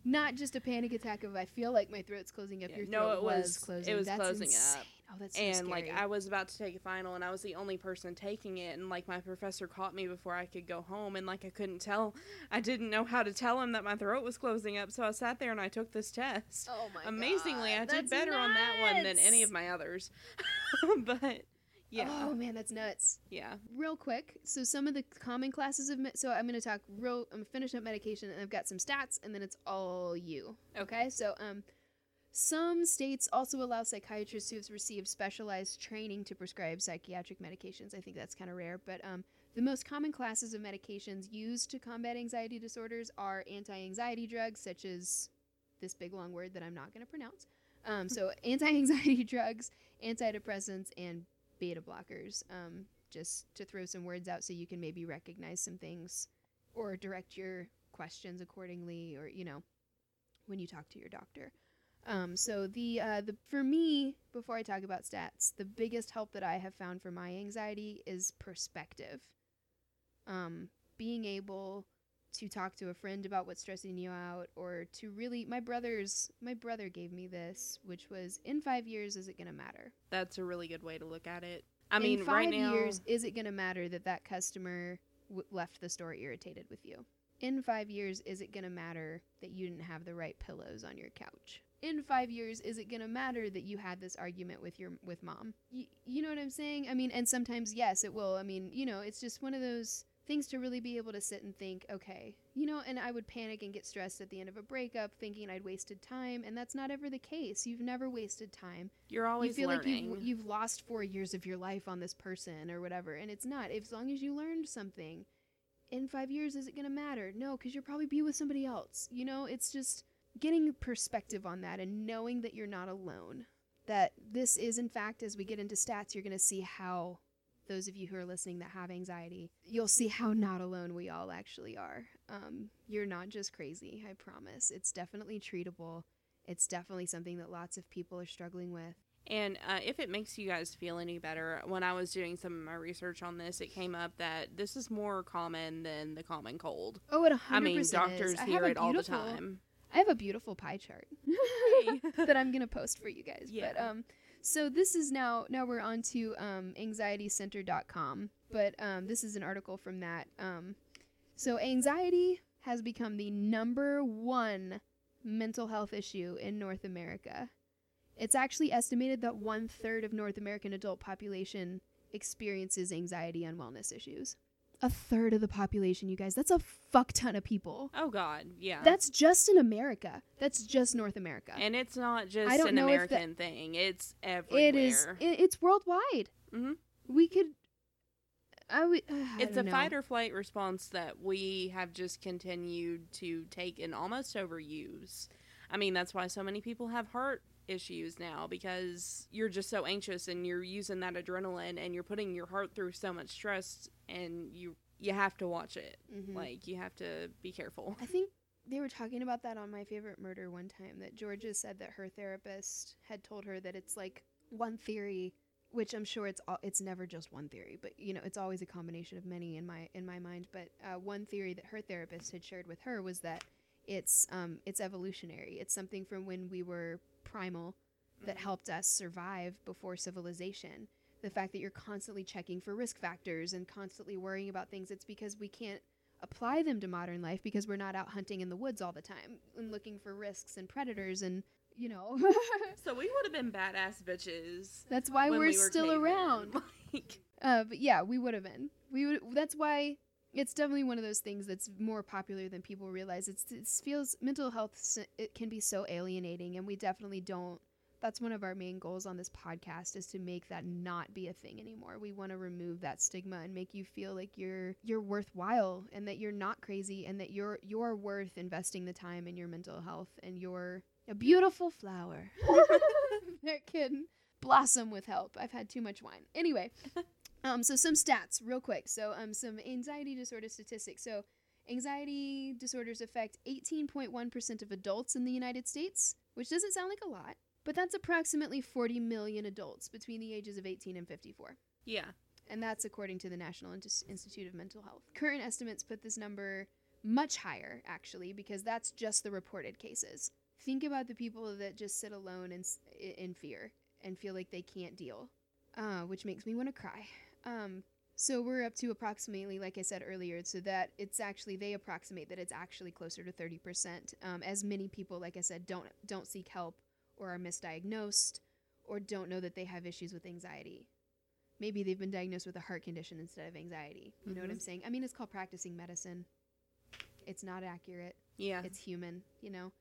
Not just a panic attack of I feel like my throat's closing up. Yeah, Your no, throat it was, was- it closing. was That's closing up. Oh, that's so and like. I was about to take a final, and I was the only person taking it, and like my professor caught me before I could go home, and like I couldn't tell, I didn't know how to tell him that my throat was closing up, so I sat there and I took this test. Oh my Amazingly, God, I did that's better on that one than any of my others. but yeah, Oh man, that's nuts. yeah, Real quick, so some of the common classes of me- so I'm going to talk real. I'm finishing up medication, and I've got some stats, and then it's all you. Okay, so um, some states also allow psychiatrists who have received specialized training to prescribe psychiatric medications. I think that's kind of rare, but um, the most common classes of medications used to combat anxiety disorders are anti-anxiety drugs, such as this big long word that I'm not going to pronounce. Um, so anti-anxiety drugs, antidepressants, and beta blockers. Um, just to throw some words out so you can maybe recognize some things or direct your questions accordingly, or you know, when you talk to your doctor. Um, so the uh, the for me, before I talk about stats, the biggest help that I have found for my anxiety is perspective. Um, being able to talk to a friend about what's stressing you out, or to really, my brother's my brother gave me this, which was in five years, is it gonna matter? that's a really good way to look at it. I mean, five right now, years, is it gonna matter that that customer w- left the store irritated with you? In five years, is it gonna matter that you didn't have the right pillows on your couch? In five years, is it gonna matter that you had this argument with your with mom? Y- you know what I'm saying? I mean, and sometimes yes, it will. I mean, you know, it's just one of those things to really be able to sit and think, okay, you know, and I would panic and get stressed at the end of a breakup thinking I'd wasted time, and that's not ever the case. You've never wasted time you're always you feel learning. like you've, you've lost four years of your life on this person or whatever and it's not as long as you learned something in five years is it going to matter no because you'll probably be with somebody else you know it's just getting perspective on that and knowing that you're not alone that this is in fact as we get into stats you're going to see how those of you who are listening that have anxiety you'll see how not alone we all actually are. Um, you're not just crazy i promise. It's definitely treatable. It's definitely something that lots of people are struggling with. And uh, if it makes you guys feel any better, when I was doing some of my research on this, it came up that this is more common than the common cold. Oh, it 100% I mean, doctors hear it all the time. I have a beautiful pie chart that I'm gonna post for you guys. But Yeah. um, so this is now now we're on to um anxietycentre.com. But um, this is an article from that. Um, so anxiety has become the number one mental health issue in North America. It's actually estimated that one third of North American adult population experiences anxiety and wellness issues. A third of the population, you guys. That's a fuck ton of people. Oh God, yeah. That's just in America. That's just North America. and it's not just I don't an know if the- American thing; it's everywhere. it is. It, it's worldwide. Mhm. We could. I would. I It's a know. fight or flight response that we have just continued to take and almost overuse. I mean, that's why so many people have heart issues now because you're just so anxious and you're using that adrenaline and you're putting your heart through so much stress and you you have to watch it. Mhm. Like you have to be careful. I think they were talking about that on my favorite murder one time. That Georgia said that her therapist had told her that it's like one theory, which I'm sure it's all, it's never just one theory, but you know it's always a combination of many in my in my mind. But uh, one theory that her therapist had shared with her was that it's um it's evolutionary. It's something from when we were primal that helped us survive before civilization. The fact that you're constantly checking for risk factors and constantly worrying about things, it's because we can't apply them to modern life because we're not out hunting in the woods all the time and looking for risks and predators and, you know, So we would have been badass bitches. that's why we're we still cavemen. around. Like, Uh, but yeah, we would have been. We would. That's why it's definitely one of those things that's more popular than people realize. It's it feels mental health. It can be so alienating, and we definitely don't. That's one of our main goals on this podcast is to make that not be a thing anymore. We want to remove that stigma and make you feel like you're you're worthwhile and that you're not crazy and that you're you're worth investing the time in your mental health and you're a beautiful flower that can blossom with help. I've had too much wine. Anyway, um, so some stats real quick. So um, some anxiety disorder statistics. So anxiety disorders affect 18.1% of adults in the United States, which doesn't sound like a lot, but that's approximately 40 million adults between the ages of 18 and 54 Yeah. and that's according to the National Institute of Mental Health. Current estimates put this number much higher, actually, because that's just the reported cases. Think about the people that just sit alone in, in fear and feel like they can't deal, uh, which makes me want to cry. Um, so we're up to approximately, like I said earlier, so that it's actually they approximate that it's actually closer to thirty percent. Um, as many people, like I said, don't don't seek help or are misdiagnosed or don't know that they have issues with anxiety maybe they've been diagnosed with a heart condition instead of anxiety. You know what I'm Mhm. saying? I mean, it's called practicing medicine. It's not accurate. Yeah. It's human, you know?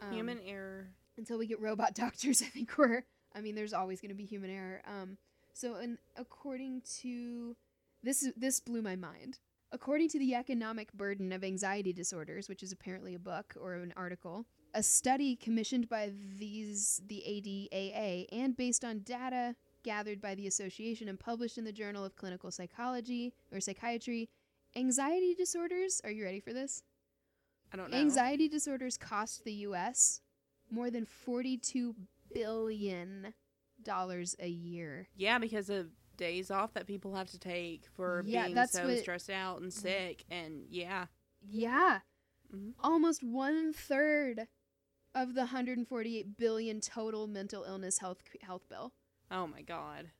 Um, Human error. Until we get robot doctors, I think we're, I mean, there's always going to be human error. Um, so, and according to, this, this blew my mind. According to the Economic Burden of Anxiety Disorders, which is apparently a book or an article, a study commissioned by these the ADAA and based on data gathered by the association and published in the Journal of Clinical Psychology or Psychiatry, anxiety disorders, are you ready for this? I don't know. Anxiety disorders cost the US more than 42 billion dollars a year. Yeah, because of days off that people have to take for Yeah, being so what- stressed out and sick, and yeah, Yeah. Mhm. Almost one third of the 148 billion total mental illness health health bill. oh my god,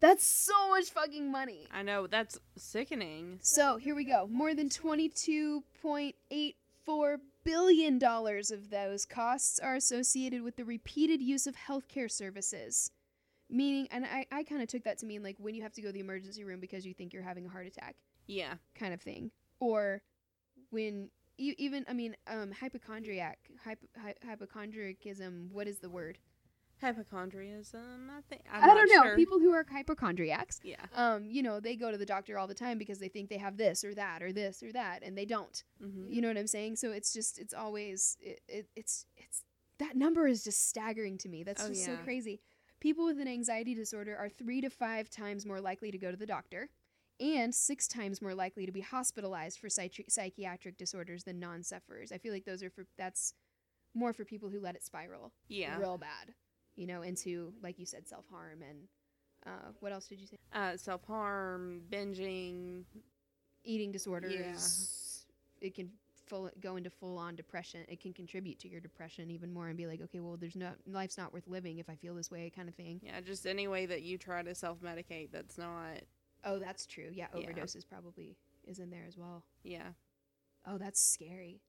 That's so much fucking money. I know that's sickening. So here we go. More than 22.84 billion dollars of those costs are associated with the repeated use of healthcare services. Meaning, and I, I kind of took that to mean like when you have to go to the emergency room because you think you're having a heart attack. Yeah, kind of thing or when e- even i mean um hypochondriac hypo, hy- hypochondriacism what is the word hypochondriaism. I think i I'm don't not know Sure. people who are hypochondriacs Yeah. um you know they go to the doctor all the time because they think they have this or that or this or that and they don't hmm you know what i'm saying so it's just it's always it, it, it's it's that number is just staggering to me that's Oh, just so crazy people with an anxiety disorder are three to five times more likely to go to the doctor and six times more likely to be hospitalized for psychi- psychiatric disorders than non-sufferers i feel like those are for that's more for people who let it spiral Yeah. real bad you know into like you said self-harm and uh, what else did you say Uh, self harm, binging. eating disorders it can full go into full on depression it can contribute to your depression even more and be like okay well there's no life's not worth living if i feel this way kind of thing Yeah, just any way that you try to self medicate that's not. oh that's true yeah Yeah. overdoses probably is in there as well Yeah. oh that's scary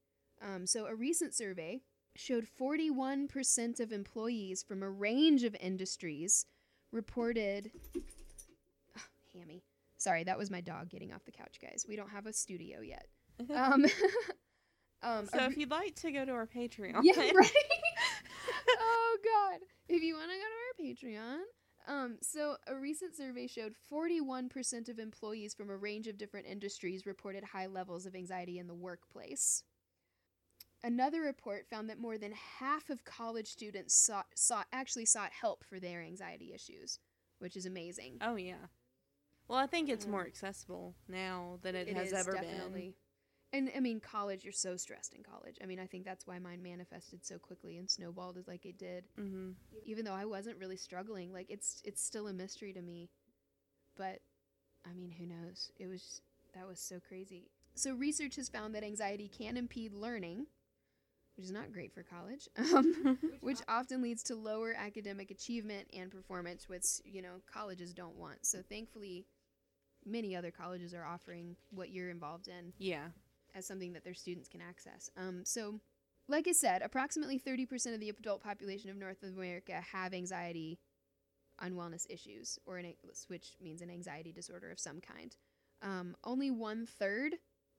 um, so a recent survey showed 41% of employees from a range of industries reported Ugh, hammy sorry that was my dog getting off the couch guys we don't have a studio yet um, um, so if you'd like to go to our Patreon, Yeah, right. oh God! If you want to go to our Patreon, um, so a recent survey showed 41% of employees from a range of different industries reported high levels of anxiety in the workplace. Another report found that more than half of college students sought, sought actually sought help for their anxiety issues, which is amazing. Oh yeah. Well, I think it's Um, more accessible now than it, It has is, ever definitely. And I mean, college, you're so stressed in college. I mean, I think that's why mine manifested so quickly and snowballed as like it did. been. hmm even though I wasn't really struggling, like it's it's still a mystery to me. But I mean, who knows? It was that was so crazy. So research has found that anxiety can impede learning, which is not great for college. Um, which often leads to lower academic achievement and performance, which you know colleges don't want. So thankfully, many other colleges are offering what you're involved in Yeah. as something that their students can access. Um, so, like I said, approximately 30% of the adult population of North America have anxiety unwellness issues, or an, which means an anxiety disorder of some kind. Um, only one third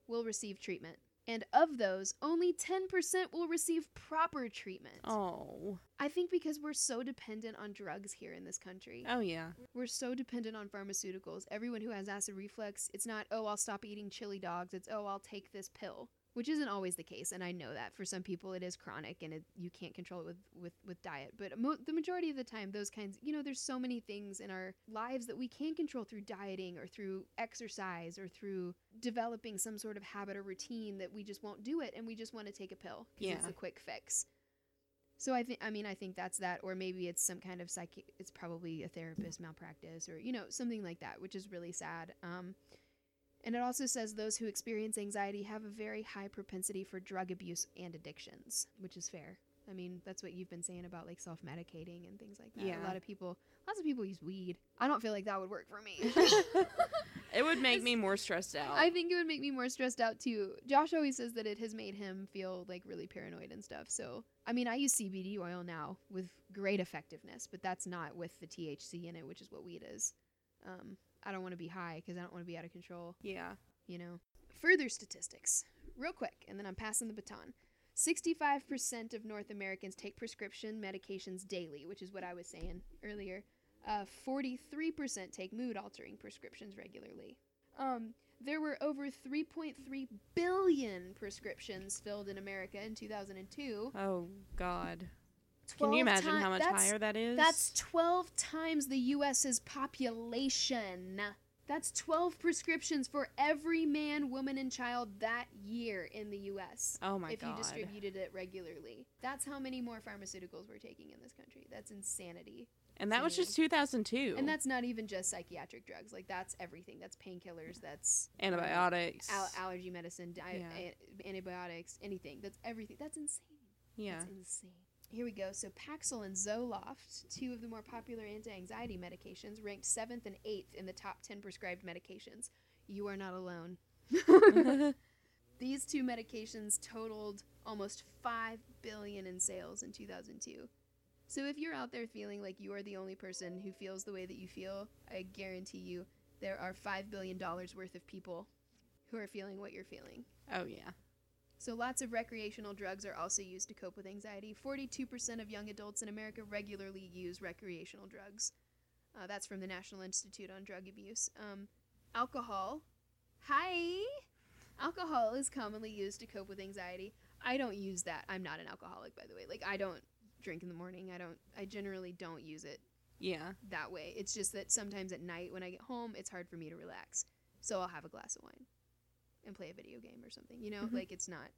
will receive treatment. And of those, only 10% will receive proper treatment. Oh. I think because we're so dependent on drugs here in this country. Oh yeah. We're so dependent on pharmaceuticals. Everyone who has acid reflux, it's not, oh, I'll stop eating chili dogs. It's, oh, I'll take this pill. Which isn't always the case and i know that for some people it is chronic and it, you can't control it with with with diet but mo- the majority of the time those kinds you know there's so many things in our lives that we can control through dieting or through exercise or through developing some sort of habit or routine that we just won't do it and we just want to take a pill because it's a quick fix. So I think I mean I think that's that or maybe it's some kind of psychic it's probably a therapist malpractice or you know something like that which is really sad um and it also says those who experience anxiety have a very high propensity for drug abuse and addictions, which is fair. I mean, that's what you've been saying about like self medicating and things like that. Yeah. A lot of people, lots of people use weed. I don't feel like that would work for me. It would make me more stressed out. I think it would make me more stressed out too. Josh always says that it has made him feel like really paranoid and stuff. So, I mean, I use CBD oil now with great effectiveness, but that's not with the THC in it, which is what weed is. Um, I don't want to be high because I don't want to be out of control yeah. you know. Further statistics, real quick, and then I'm passing the baton. 65% of North Americans take prescription medications daily, which is what I was saying earlier. Uh, 43% take mood altering prescriptions regularly. Um, there were over 3.3 billion prescriptions filled in America in 2002. Oh God. Can you imagine ti- how much higher that is? That's 12 times the US's population. That's 12 prescriptions for every man, woman, and child that year in the US. oh my if God. you distributed it regularly. That's how many more pharmaceuticals we're taking in this country. That's insanity. and that was just 2002. And that's not even just psychiatric drugs. Like that's everything. That's painkillers. That's antibiotics. al- allergy medicine, di- Yeah. a- antibiotics, anything. That's everything. That's insane. yeah. That's insane. Here we go. So Paxil and Zoloft, two of the more popular anti-anxiety medications, ranked seventh and eighth in the top ten prescribed medications. You are not alone. These two medications totaled almost five billion in sales in 2002. So if you're out there feeling like you are the only person who feels the way that you feel, I guarantee you there are five billion dollars worth of people who are feeling what you're feeling. oh yeah. So lots of recreational drugs are also used to cope with anxiety. 42% of young adults in America regularly use recreational drugs. Uh, that's from the National Institute on Drug Abuse. Um, alcohol. Hi. Alcohol is commonly used to cope with anxiety. I don't use that. I'm not an alcoholic, by the way. Like I don't drink in the morning. I don't. I generally don't use it Yeah. that way. It's just that sometimes at night when I get home, it's hard for me to relax. So I'll have a glass of wine and play a video game or something. You know, Mhm. like it's not.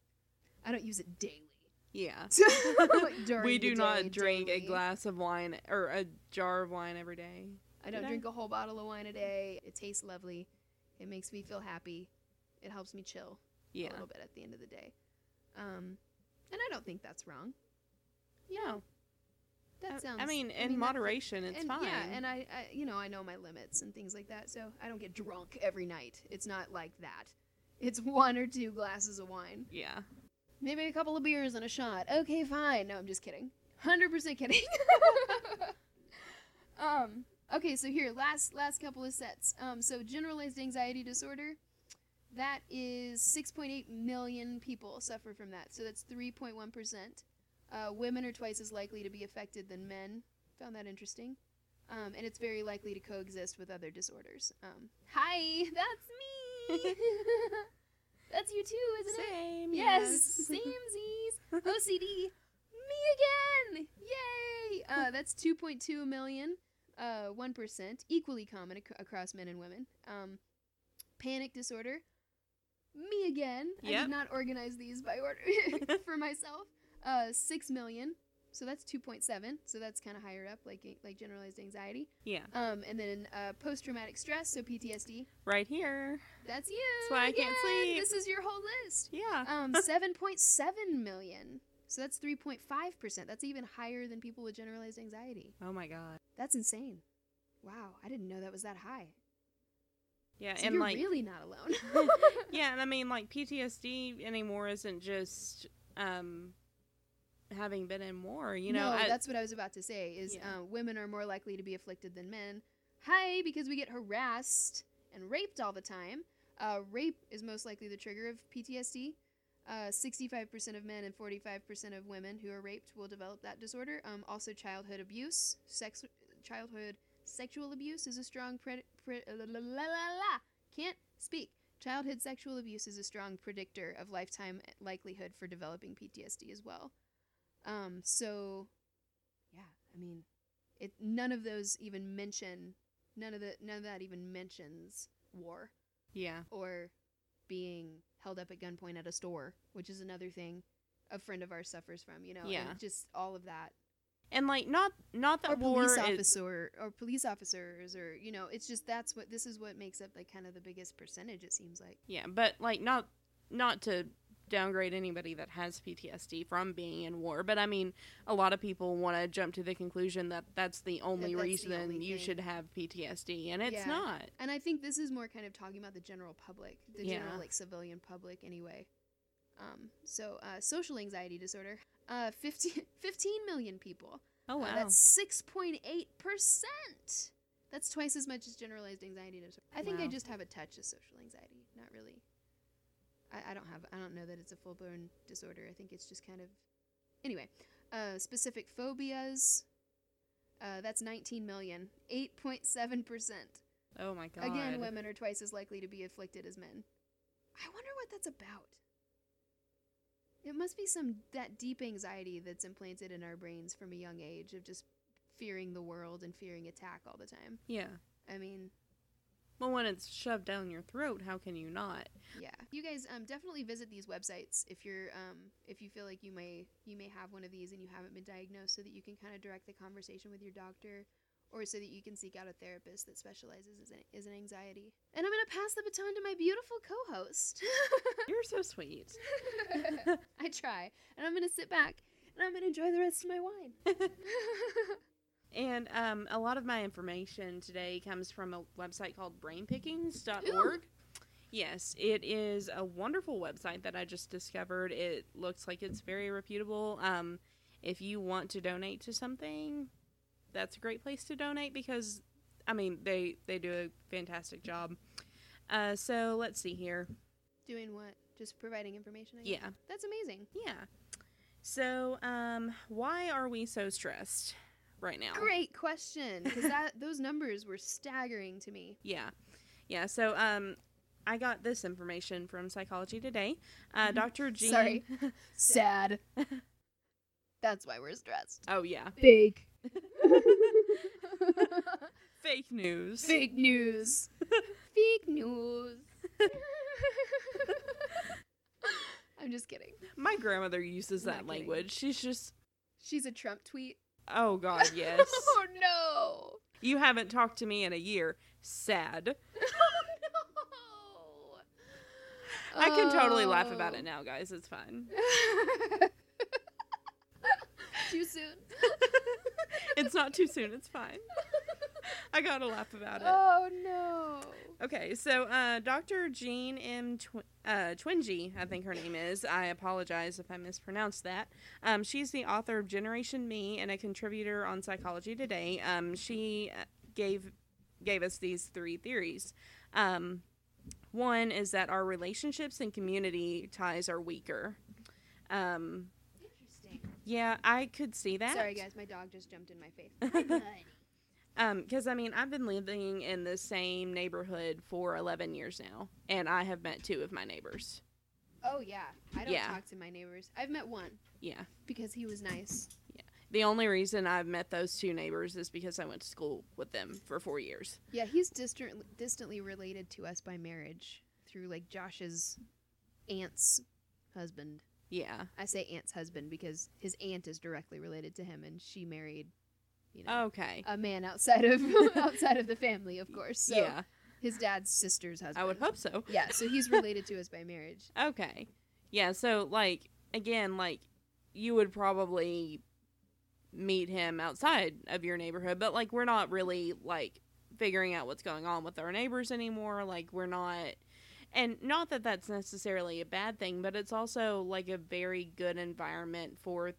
I don't use it daily. Yeah. We do not drink a glass of wine or a jar of wine every day. I don't Did drink a whole bottle of wine a day. It tastes lovely. It makes me feel happy. It helps me chill yeah. a little bit at the end of the day. Um, and I don't think that's wrong. No. That I- sounds. I mean, in that- moderation, it's and, fine. Yeah, and I, I, you know, I know my limits and things like that, so I don't get drunk every night. It's not like that. It's one or two glasses of wine, yeah. maybe a couple of beers and a shot. Okay, fine. No, I'm just kidding. Hundred percent kidding. um. Okay, so here, last last couple of sets. Um. So generalized anxiety disorder. That is 6.8 million people suffer from that. So that's 3.1%. Uh, women are twice as likely to be affected than men. Found that interesting. Um, and it's very likely to coexist with other disorders. Um, hi, that's me. that's you too, isn't it? Same. Yes, samesies. OCD. Me again. Yay. Uh, that's 2.2 million. Uh, 1%. Equally common ac- across men and women. Um, panic disorder. Me again. I did not organize these by order for myself. Uh, 6 million. So that's 2.7. So that's kind of higher up, like like generalized anxiety. Yeah. Um, and then uh, post traumatic stress, so PTSD. Right here. That's you. That's why I can't sleep. This is your whole list. Yeah. Um, 7.7 million. So that's 3.5%. That's even higher than people with generalized anxiety. oh my god. That's insane. Wow, I didn't know that was that high. Yeah, So and you're like really not alone. yeah, and I mean like PTSD anymore isn't just um having been in war, you know. no, I- that's what I was about to say. Is Yeah. uh, women are more likely to be afflicted than men. Hi, because we get harassed and raped all the time. Uh, rape is most likely the trigger of PTSD. Uh, 65% of men and 45% of women who are raped will develop that disorder. Um, also, childhood abuse, sex, childhood sexual abuse is a strong pre- la, la, la, la. can't speak Childhood sexual abuse is a strong predictor of lifetime likelihood for developing PTSD as well. Um, so, yeah, I mean, it none of those even mention none of the none of that even mentions war Yeah. or being held up at gunpoint at a store, which is another thing a friend of ours suffers from. You know, and Yeah. just all of that And like not not that or war police is, officer or police officers or you know it's just that's what this is what makes up like kind of the biggest percentage it seems like Yeah, but like not not to downgrade anybody that has PTSD from being in war, but I mean, a lot of people want to jump to the conclusion that that's the only that's the reason only you thing. should have PTSD, and it's Yeah. not. and i think this is more kind of talking about the general public the Yeah. general like civilian public anyway um so uh social anxiety disorder uh 15, 15 million people Oh Uh, wow. that's 6.8% that's twice as much as generalized anxiety disorder i think i just have a touch of social anxiety not really I, I don't have i don't know that it's a full-blown disorder. I think it's just kind of anyway uh, specific phobias uh, that's 19 million 8.7% oh my god. again women are twice as likely to be afflicted as men. I wonder what that's about. It must be some that deep anxiety that's implanted in our brains from a young age of just fearing the world and fearing attack all the time. Yeah. i mean Well, when it's shoved down your throat, how can you not? yeah. You guys um, definitely visit these websites if you're um, if you feel like you may you may have one of these and you haven't been diagnosed so that you can kind of direct the conversation with your doctor or so that you can seek out a therapist that specializes is in, is in anxiety. And i'm going to pass the baton to my beautiful co-host. You're so sweet. i try. And i'm going to sit back and i'm going to enjoy the rest of my wine And um, a lot of my information today comes from a website called brainpickings.org. Yes, it is a wonderful website that I just discovered. It looks like it's very reputable. Um, if you want to donate to something, that's a great place to donate because, I mean, they, they do a fantastic job. Uh, so let's see here. doing what just providing information? Yeah. that's amazing Yeah. So, um, why are we so stressed right now? great question because that those numbers were staggering to me Yeah. Yeah. So um I got this information from Psychology Today. Uh Dr. Jean Sorry. sad that's why we're stressed Oh yeah. fake Fake news. fake news fake news i'm just kidding My grandmother uses I'm that language. She's just she's a trump tweet Oh god, yes. oh no you haven't talked to me in a year. Sad. oh no I can totally laugh about Oh. it now, guys. It's fine. Too soon. it's not too soon. It's fine. I got to laugh about it. Oh no. Okay, so uh, Dr. Jean M. Tw- uh, Twenge, I think her name is. I apologize if I mispronounced that. Um, she's the author of Generation Me and a contributor on Psychology Today. Um, she uh, gave gave us these three theories. Um, one is that our relationships and community ties are weaker. Um. Yeah, I could see that. Sorry guys, my dog just jumped in my face. Um, because I mean, I've been living in the same neighborhood for 11 years now, and I have met two of my neighbors. oh yeah. I don't Yeah. talk to my neighbors. I've met one Yeah. because he was nice. Yeah. The only reason I've met those two neighbors is because I went to school with them for four years. Yeah, he's distant, distantly related to us by marriage through like Josh's aunt's husband. Yeah. I say aunt's husband because his aunt is directly related to him, and she married, you know, Okay. a man outside of outside of the family, of course. So yeah. his dad's sister's husband. I would hope so. Yeah, so he's related to us by marriage. Okay. Yeah, so like again, like you would probably meet him outside of your neighborhood, but like we're not really like figuring out what's going on with our neighbors anymore. Like we're not and not that that's necessarily a bad thing, but it's also like a very good environment for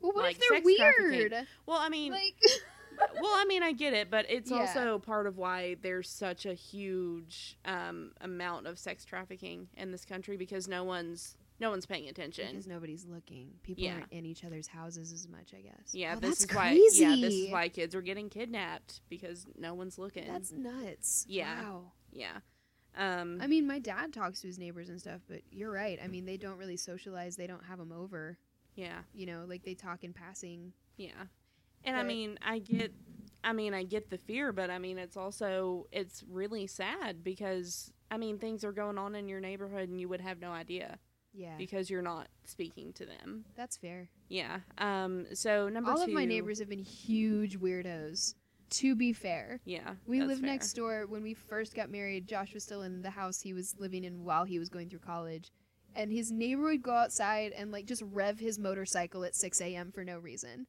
Well, what Like if they're weird? well, I mean, Like, well, I mean, I get it, but it's Yeah. also part of why there's such a huge um, amount of sex trafficking in this country because no one's no one's paying attention. because nobody's looking. People Yeah. aren't in each other's houses as much, I guess. Yeah, Oh, this that's is why. Yeah, this is why kids are getting kidnapped because no one's looking. That's nuts. Yeah. Wow. yeah. Um, I mean, my dad talks to his neighbors and stuff, but you're right. I mean, they don't really socialize. They don't have them over. yeah, You know, like they talk in passing. yeah. And I mean, I get, I mean, I get the fear, but I mean, it's also it's really sad because I mean, things are going on in your neighborhood and you would have no idea Yeah, because you're not speaking to them. that's fair. Yeah. Um. So number All two. of my neighbors have been huge weirdos. To be fair, Yeah. we lived fair. next door when we first got married. Josh was still in the house he was living in while he was going through college. And his neighbor would go outside and like just rev his motorcycle at 6 a.m. for no reason.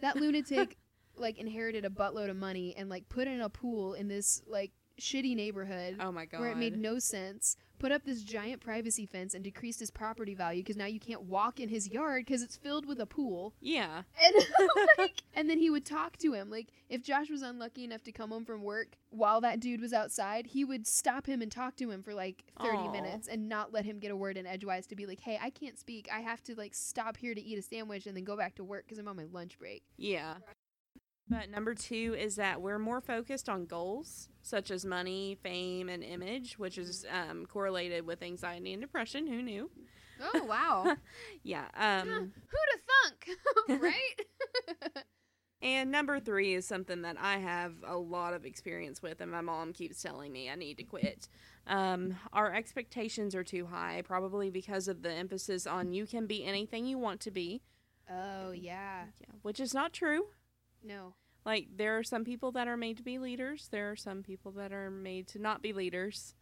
That lunatic like inherited a buttload of money and like put in a pool in this like shitty neighborhood Oh my god. where it made no sense. Put up this giant privacy fence and decreased his property value because now you can't walk in his yard because it's filled with a pool. Yeah. And like, and then he would talk to him. Like if Josh was unlucky enough to come home from work while that dude was outside, he would stop him and talk to him for like 30 Aw. minutes and not let him get a word in edgewise to be like, "Hey, I can't speak. I have to like stop here to eat a sandwich and then go back to work cuz I'm on my lunch break." Yeah. But number two is that we're more focused on goals such as money, fame, and image, which is um, correlated with anxiety and depression. Who knew? Oh, wow. Yeah. Um, Who'da thunk? right? and number three is something that I have a lot of experience with, and my mom keeps telling me I need to quit. Um, our expectations are too high, probably because of the emphasis on you can be anything you want to be, oh, yeah. yeah, which is not true. No. Like there are some people that are made to be leaders. There are some people that are made to not be leaders.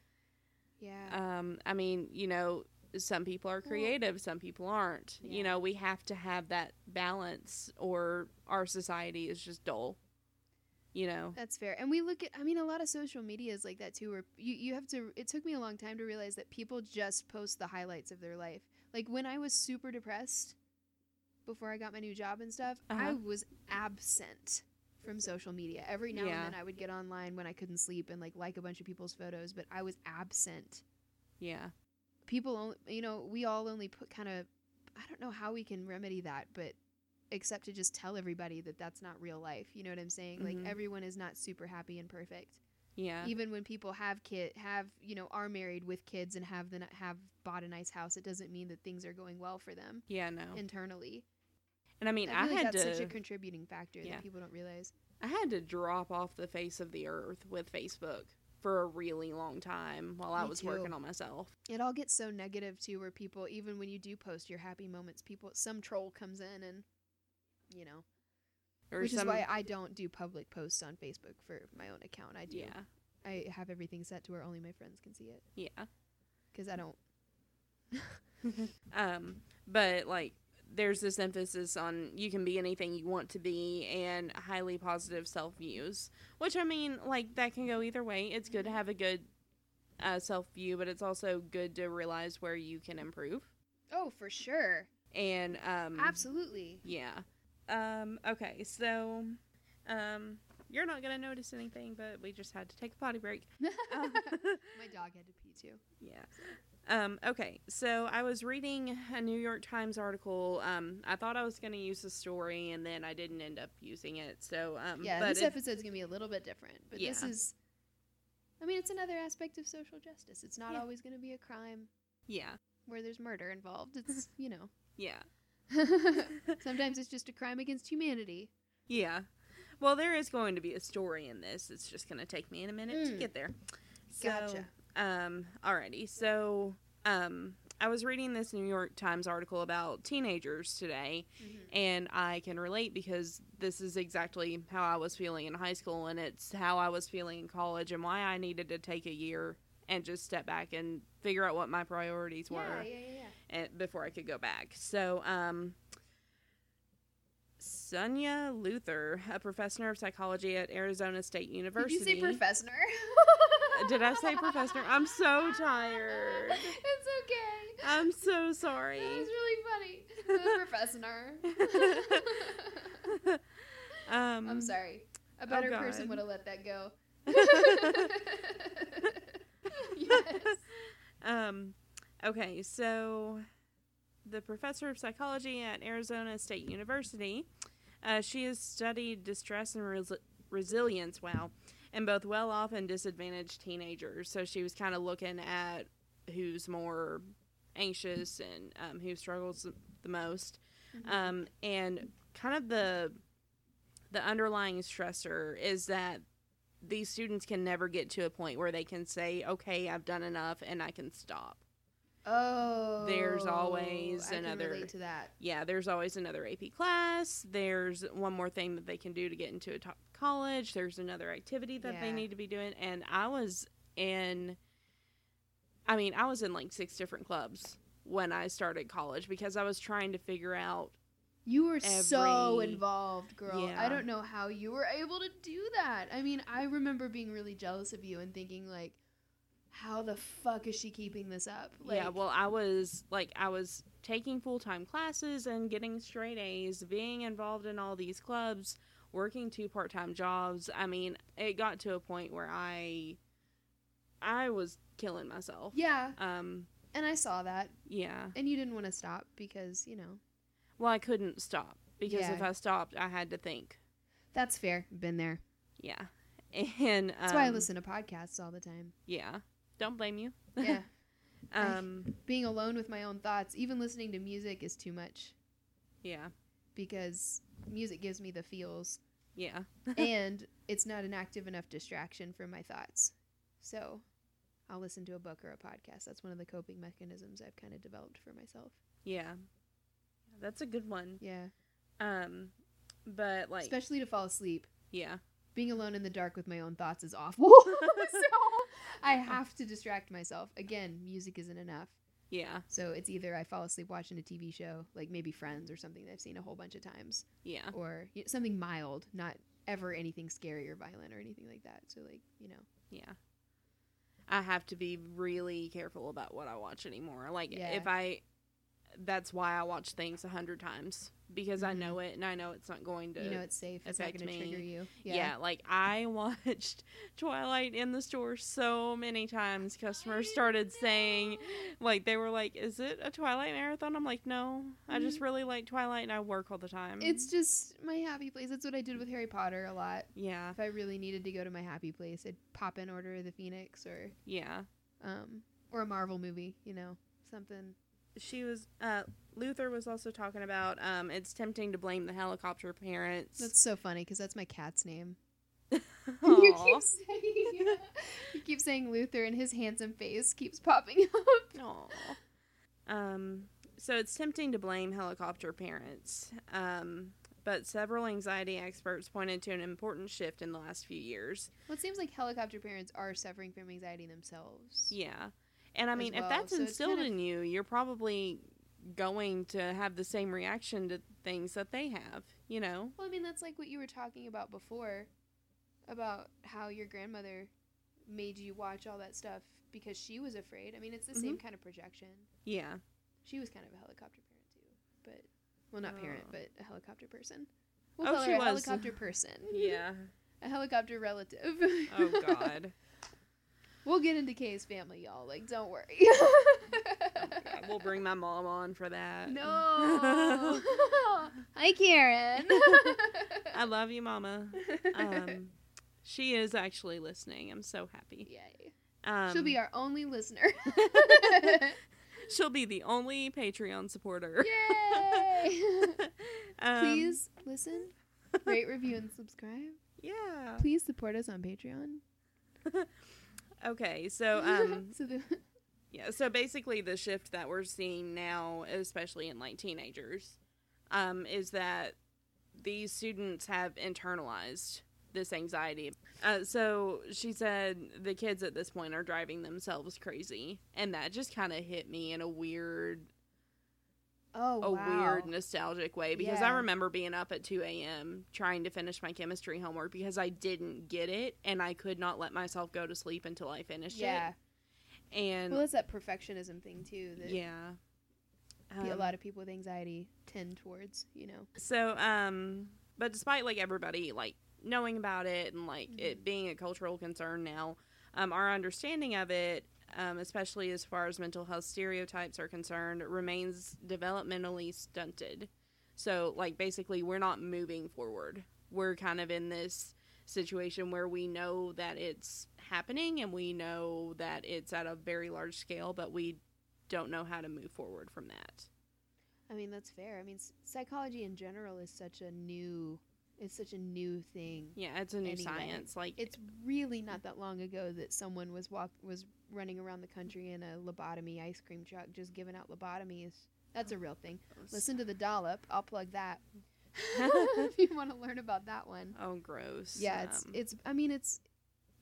Yeah. Um, I mean, you know, some people are creative, some people aren't. Yeah. You know, we have to have that balance, or our society is just dull. You know. That's fair. And we look at I mean a lot of social media is like that too where you, you have to it took me a long time to realize that people just post the highlights of their life. Like when I was super depressed before I got my new job and stuff, I Uh-huh. was absent from social media. Every now Yeah. and then I would get online when I couldn't sleep and like like a bunch of people's photos, but I was absent. Yeah. People only you know, we all only put kind of I don't know how we can remedy that, but except to just tell everybody that that's not real life. You know what I'm saying? Mhm. Like everyone is not super happy and perfect Yeah. even when people have kid have you know are married with kids and have the have bought a nice house it doesn't mean that things are going well for them Yeah. No. internally And I mean, i I, had that's to. such a contributing factor Yeah. that people don't realize I had to drop off the face of the earth with Facebook for a really long time while I was too. working on myself. it all gets so negative too where people even when you do post your happy moments people some troll comes in and you know Or which some, is why i don't do public posts on facebook for my own account i do Yeah. i have everything set to where only my friends can see it Yeah. because i don't Um, but like there's this emphasis on you can be anything you want to be and highly positive self views, which I mean, like that can go either way. It's good to have a good uh, self view, but it's also good to realize where you can improve. oh for sure And um, absolutely yeah. Um, okay, so um, you're not gonna notice anything, but we just had to take a potty break. Um, my dog had to pee too Yeah. Um, okay, so I was reading a New York Times article. Um, I thought I was going to use the story, and then I didn't end up using it. So, um, yeah, but this it- episode's gonna be a little bit different, but this is. I mean, it's another aspect of social justice. It's not Yeah. always gonna be a crime yeah, where there's murder involved. It's you know. yeah, Sometimes it's just a crime against humanity. yeah. Well, there is going to be a story in this. It's just going to take me in a minute to Mm. get there. So, Gotcha. Um, alrighty. So, um, I was reading this New York Times article about teenagers today, and I can relate because this is exactly how I was feeling in high school, and it's how I was feeling in college, and why I needed to take a year and just step back and figure out what my priorities were Yeah, yeah, yeah, yeah. and, before I could go back. So, um, Suniya Luthar, a professor of psychology at Arizona State Did University. you say professor? Did I say professor? I'm so tired. it's okay. I'm so sorry. That was really funny. The professor. um, I'm sorry. A better person would have let that go. yes. Um, okay, so the professor of psychology at Arizona State University, uh, she has studied distress and res- resilience. Wow, and both well off and disadvantaged teenagers. So she was kind of looking at who's more anxious and um, who struggles the most. Mhm. Um, and kind of the the underlying stressor is that these students can never get to a point where they can say, "Okay, I've done enough and I can stop." Oh, There's always I another- to that. Yeah, there's always another AP class. There's one more thing that they can do to get into a top college. There's another activity that they need to be doing. And I was in, I mean, I was in like six different clubs when I started college because I was trying to figure out. You were so involved, girl. I don't know how you were able to do that. I mean, I remember being really jealous of you and thinking like, how the fuck is she keeping this up? Like, yeah, well, I was like, I was taking full time classes and getting straight A's, being involved in all these clubs, working two part time jobs. I mean, it got to a point where I, I was killing myself. yeah, Um, and I saw that, yeah. and you didn't want to stop because you know Well, I couldn't stop because if I stopped, I had to think. that's fair. Been there. Yeah. And um, That's why I listen to podcasts all the time. Yeah. Don't blame you. Yeah, um. being alone with my own thoughts, even listening to music is too much Yeah. because music gives me the feels. Yeah. and it's not an active enough distraction from my thoughts. So I'll listen to a book or a podcast. That's one of the coping mechanisms I've kind of developed for myself. Yeah. That's a good one. Yeah. Um. But like. Especially to fall asleep. yeah. Being alone in the dark with my own thoughts is awful. so I have to distract myself. Again, music isn't enough. Yeah. So it's either I fall asleep watching a TV show, like maybe Friends or something that I've seen a whole bunch of times, Yeah. or y- something mild, not ever anything scary or violent or anything like that. So, like, you know. Yeah. I have to be really careful about what I watch anymore. Like Yeah. if I that's why I watch things a hundred times because I Mhm. know it and I know it's not going to you know it's safe. It's not going to trigger you. yeah. like I watched Twilight in the store so many times. Customers started saying like they were like, "Is it a Twilight marathon?" I'm like, "No, I just really like Twilight and I work all the time." It's just my happy place. That's what I did with Harry Potter a lot. yeah, If I really needed to go to my happy place, I'd pop in Order of the Phoenix or yeah. um or a Marvel movie, you know, something. She was uh Luthar was also talking about um it's tempting to blame the helicopter parents. That's so funny because that's my cat's name. You keep saying you keep saying Luther, and his handsome face keeps popping up. Aw. Um, so it's tempting to blame helicopter parents, um, but several anxiety experts pointed to an important shift in the last few years. Well, it seems like helicopter parents are suffering from anxiety themselves. Yeah. And I mean, well, if that's so instilled kind of- in you, you're probably going to have the same reaction to things that they have, you know? Well, I mean, that's like what you were talking about before about how your grandmother made you watch all that stuff because she was afraid. I mean, it's the same Mm-hmm. kind of projection. Yeah. She was kind of a helicopter parent too, but well, not parent, Oh. but a helicopter person. We'll Oh, she her a was. helicopter person. Yeah. a helicopter relative. Oh, God. we'll get into Kay's family, y'all. Like, don't worry. God, we'll bring my mom on for that. no. Hi, Karen. I love you, Mama. Um, she is actually listening. I'm so happy. Yay. Um, She'll be our only listener. she'll be the only Patreon supporter. Yay! Um, Please listen, rate, review, and subscribe. Yeah. Please support us on Patreon. Okay. So, um, so the, yeah. So basically, the shift that we're seeing now, especially in like teenagers, um, is that these students have internalized this anxiety. Uh, so she said the kids at this point are driving themselves crazy, and that just kind of hit me in a weird oh a wow. weird nostalgic way because I remember being up at 2 a.m. trying to finish my chemistry homework because I didn't get it and I could not let myself go to sleep until I finished Yeah. it. Yeah. And Well, it's that perfectionism thing too that yeah. a Um, lot of people with anxiety tend towards. You know. So, um, but despite like everybody like knowing about it and like Mm-hmm. it being a cultural concern now, um, our understanding of it, um, especially as far as mental health stereotypes are concerned, remains developmentally stunted. So, like, basically, we're not moving forward. We're kind of in this situation where we know that it's happening and we know that it's at a very large scale, but we don't know how to move forward from that. I mean, that's fair. I mean, s- psychology in general is such a new it's such a new thing. Yeah, it's a new Anyway, science. Like It's really not that long ago that someone was walk was running around the country in a lobotomy ice cream truck just giving out lobotomies. That's a real thing. Listen to the dollop. I'll plug that. if you want to learn about that one. Oh, gross. Yeah, it's Um, it's I mean it's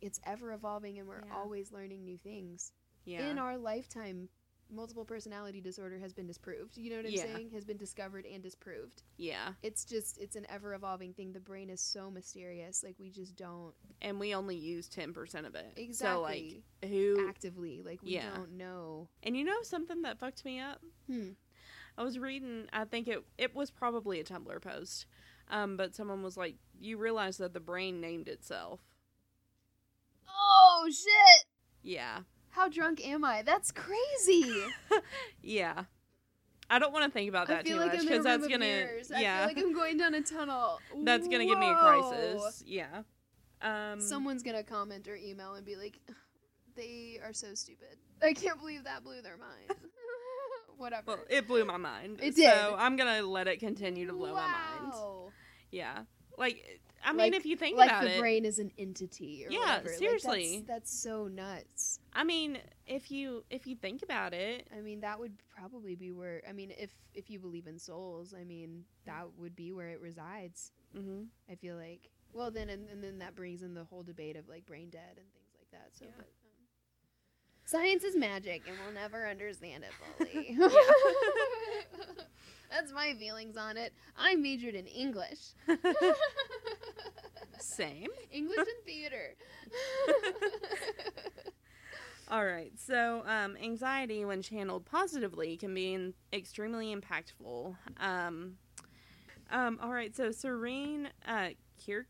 it's ever evolving and we're Yeah. always learning new things. yeah. In our lifetime, multiple personality disorder has been disproved. You know what I'm Yeah. saying? Has been discovered and disproved. yeah, It's just it's an ever evolving thing. The brain is so mysterious. Like we just don't and we only use ten percent of it. exactly So like, who? actively like we Yeah. don't know. And you know something that fucked me up? Hmm. I was reading. I think it it was probably a Tumblr post, um, but someone was like, "You realize that the brain named itself." Oh shit! Yeah, How drunk am I? That's crazy. yeah. I don't want to think about that too like much I'm in a because that's gonna. I yeah feel like I'm going down a tunnel. that's gonna give me a crisis. Yeah. Um. Someone's gonna comment or email and be like, "They are so stupid. I can't believe that blew their mind." Whatever. well, it blew my mind. It did. So. I'm gonna let it continue to blow my mind. Wow. Yeah. Like, I mean, Like- if you think like about it, like the brain is an entity or Yeah, whatever. Like, seriously. that's, that's so nuts. I mean, if you if you think about it, I mean, that would probably be where. I mean, if if you believe in souls, I mean, that would be where it resides. hmm I feel like. Well, then and, and then that brings in the whole debate of like brain dead and things like that. So, Yeah. but, um, science is magic, and we'll never understand it fully. That's my feelings on it. I majored in English. same. English and theater. All right. So, um, anxiety, when channeled positively, can be in- extremely impactful. Um, um, all right. So, Serene uh, Kier-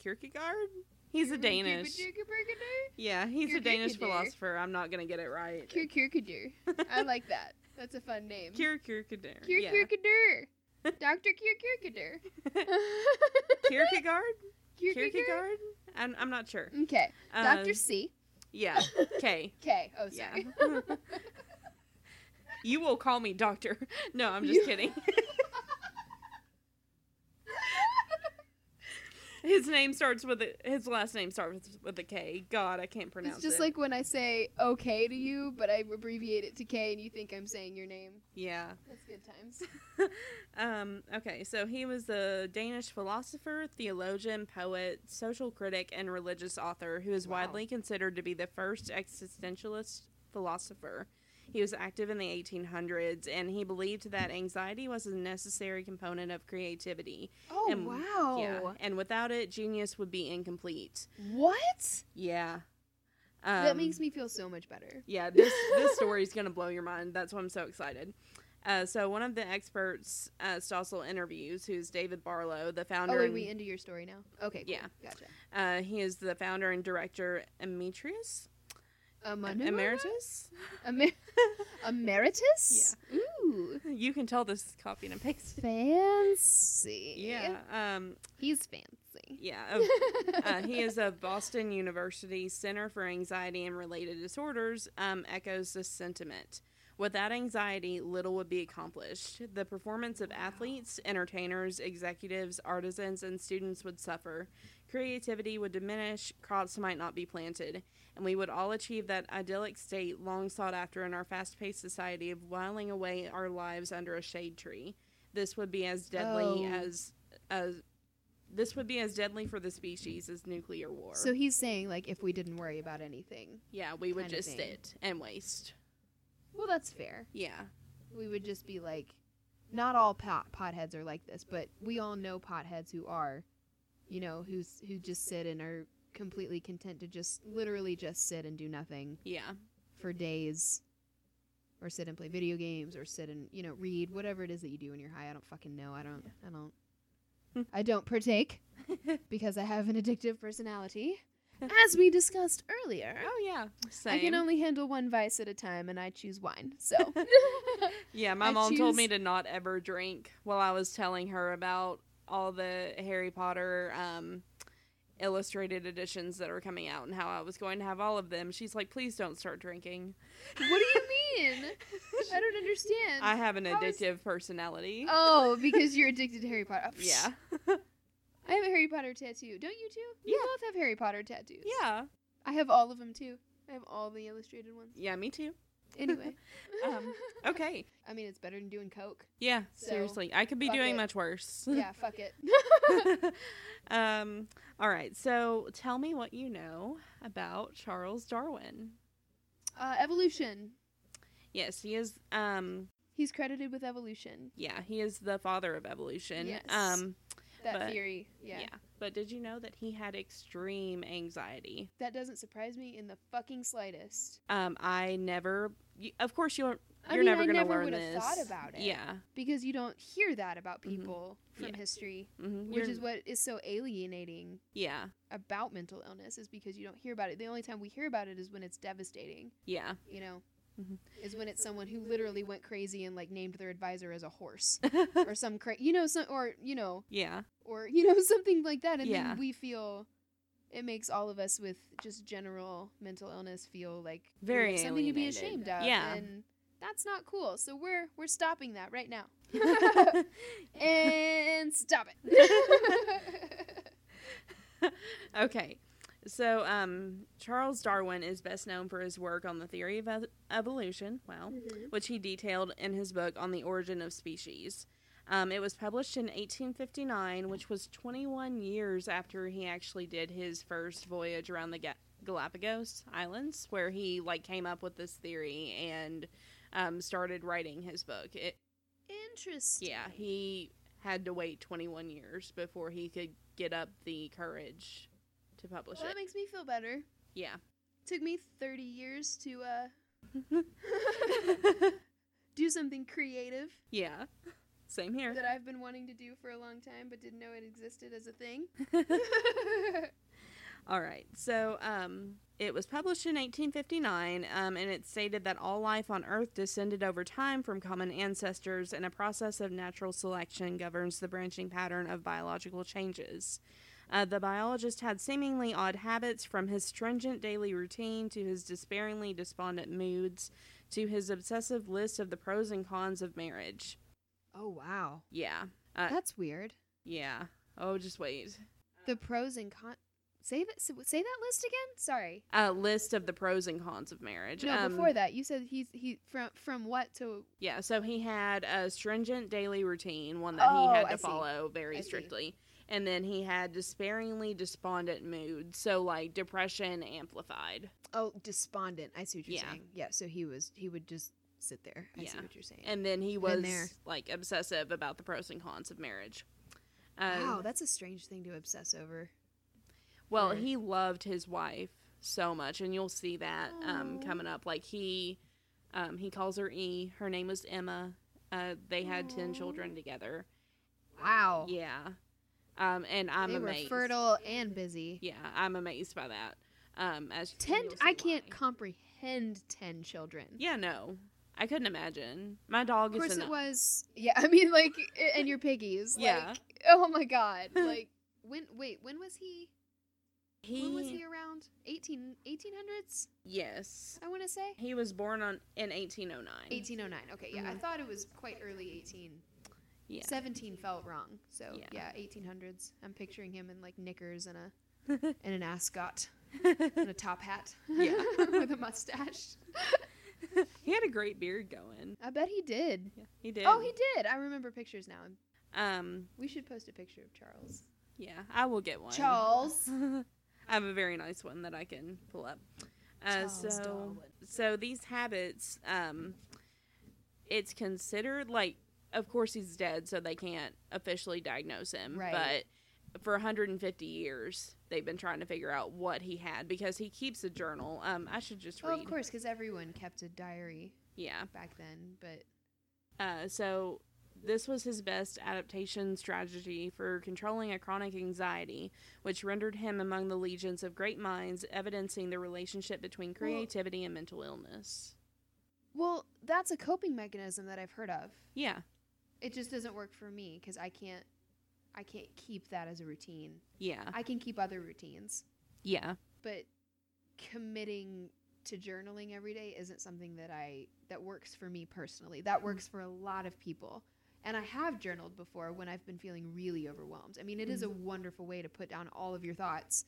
Kierkegaard. He's a Danish. Yeah, he's a Danish philosopher. I'm not gonna get it right. Kierkegaard. I like that. That's a fun name. Kier Kierkegaard. Kier yeah. Kierkegaard. Dr. Kier Kierkegaard. Kierkegaard. Kierkegaard? Kierkegaard. I'm, I'm not sure. Okay. Uh, Dr. C. Yeah. K. K. Oh, Yeah. sorry. you will call me doctor. No, I'm just You- kidding. His name starts with a, his last name starts with a K. God, I can't pronounce It's just it. like when I say okay to you, but I abbreviate it to K and you think I'm saying your name. yeah. That's good times. Um, okay, so he was a Danish philosopher, theologian, poet, social critic, and religious author who is Wow. widely considered to be the first existentialist philosopher. He was active in the 1800s, and he believed that anxiety was a necessary component of creativity. Oh, And- wow. Yeah, and without it, genius would be incomplete. What? Yeah. that Um, makes me feel so much better. yeah, this this story is gonna blow your mind. That's why I'm so excited. Uh, so one of the experts uh, Stossel interviews, who's David Barlow, the Oh, founder. wait, and, we into your story now? Okay, cool. Yeah. Gotcha. uh, he is the founder and director emeritus. Um, Emeritus. Emer- Emeritus? Yeah. Ooh. You can tell this is copy and paste. Fancy. Yeah. Um. He's fancy. Yeah. uh, he is of Boston University Center for Anxiety and Related Disorders. Um, echoes this sentiment. Without anxiety, little would be accomplished. The performance of athletes, entertainers, executives, artisans, and students would suffer. Creativity would diminish, crops might not be planted, and we would all achieve that idyllic state long sought after in our fast paced society of whiling away our lives under a shade tree. This would be as deadly Oh. as as this would be as deadly for the species as nuclear war. So he's saying, like, if we didn't worry about anything. yeah, we would just sit and waste. Well, that's fair. Yeah. We would just be like, not all pot potheads are like this, but we all know potheads who are, you know, who's who just sit and are completely content to just literally just sit and do nothing Yeah. for days, or sit and play video games, or sit and you know read whatever it is that you do when you're high. I don't fucking know. I don't. I don't. I don't partake because I have an addictive personality, as we discussed earlier. oh yeah. Same. I can only handle one vice at a time, and I choose wine. So, Yeah, my I mom told me to not ever drink while I was telling her about all the Harry Potter um illustrated editions that are coming out and how I was going to have all of them. She's like, please don't start drinking. What do you mean? I don't understand. I have an How is- addictive personality. Oh, because you're addicted to Harry Potter. Oh, yeah. I have a Harry Potter tattoo. Don't you too? You Yeah. both have Harry Potter tattoos. yeah. I have all of them too. I have all the illustrated ones. Yeah, me too. Anyway. Um, Okay. I mean, it's better than doing coke. Yeah, So, seriously. I could be fuck doing it. much worse. Yeah, fuck it. um, all right. So tell me what you know about Charles Darwin. uh, evolution. Yes, he is um He's credited with evolution. yeah, he is the father of evolution. Yes. Um That But- theory. Yeah. yeah. But did you know that he had extreme anxiety? That doesn't surprise me in the fucking slightest. Um I never of course you're I you're mean, never I going to never learn would have this. thought about it. Yeah. Because you don't hear that about Mhm. people from Yeah. history, hmm which is what is so alienating Yeah. about mental illness is because you don't hear about it. The only time we hear about it is when it's devastating, Yeah. you know. Mhm. Is when it's someone who literally went crazy and like named their advisor as a horse or some cra- you know some or you know yeah. or you know something like that and Yeah. then we feel it makes all of us with just general mental illness feel like Very have something to be ashamed of Yeah. and that's not cool so we're we're stopping that right now and stop it okay. So, um, Charles Darwin is best known for his work on the theory of ev- evolution, wow, which he detailed in his book on the origin of species. Um, it was published in 1859, which was 21 years after he actually did his first voyage around the Ga- Galapagos Islands, where he like came up with this theory and um, started writing his book. It, interesting yeah, he had to wait 21 years before he could get up the courage to publish well, it. that makes me feel better Yeah. took me 30 years to uh do something creative yeah. Same here. that I've been wanting to do for a long time but didn't know it existed as a thing All right. So, um, it was published in 1859, um, and it stated that all life on Earth descended over time from common ancestors, and a process of natural selection governs the branching pattern of biological changes. Uh, the biologist had seemingly odd habits, from his stringent daily routine to his despairingly despondent moods to his obsessive list of the pros and cons of marriage. oh wow Yeah. Uh, that's weird yeah. Oh, just wait. the pros and cons. Say that. Say that list again. Sorry. A list of the pros and cons of marriage. No, Um, before that, you said he's he from from what to. Yeah, so he had a stringent daily routine, one that Oh, he had I to see. follow very I see. And then he had despairingly despondent mood, so like depression amplified. Oh, despondent. I see what you're Yeah. saying. Yeah. So he was he would just sit there. I see what you're saying. And then he was there. like obsessive about the pros and cons of marriage. Uh, wow, that's a strange thing to obsess over. Well, Or- he loved his wife so much, and you'll see that um, coming up. Like he, um, he calls her E. Her name was Emma. Uh, they had ten children together. Wow. Yeah, um, and I'm they amazed. were fertile and busy. Yeah, I'm amazed by that. Um, as Ten. I can't comprehend ten children. yeah, no, I couldn't imagine. My dog Of course, is it was. Yeah, I mean, like, and your piggies. Yeah. Like, oh my god. Like, when? Wait, when was he? he, When was he around? 18, 1800s. yes, I want to say. he was born on in 1809. 1809. Okay, yeah, I Mhm. thought it was quite early 18. Yeah, 17 felt wrong. So, Yeah. yeah, 1800s. I'm picturing him in like knickers and a and an ascot and a top hat. Yeah. with a mustache. he had a great beard going. I bet he did. Yeah, he did. Oh, he did. I remember pictures now. Um, We should post a picture of Charles. yeah, I will get one. Charles. I have a very nice one that I can pull up. Uh, so, Darwin. so these habits, um, it's considered like, of course, he's dead, so they can't officially diagnose him. Right. But for 150 years, they've been trying to figure out what he had because he keeps a journal. Um, I should just read. of course, because everyone kept a diary Yeah. back then. But Uh, so this was his best adaptation strategy for controlling a chronic anxiety, which rendered him among the legions of great minds, evidencing the relationship between Well- creativity and mental illness. well, that's a coping mechanism that I've heard of. Yeah, It just doesn't work for me because I can't. I can't keep that as a routine. Yeah. I can keep other routines, Yeah. but committing to journaling every day isn't something that I that works for me personally. That mm-hmm. works for a lot of people. And I have journaled before when I've been feeling really overwhelmed. I mean, it is a mm-hmm. wonderful way to put down all of your thoughts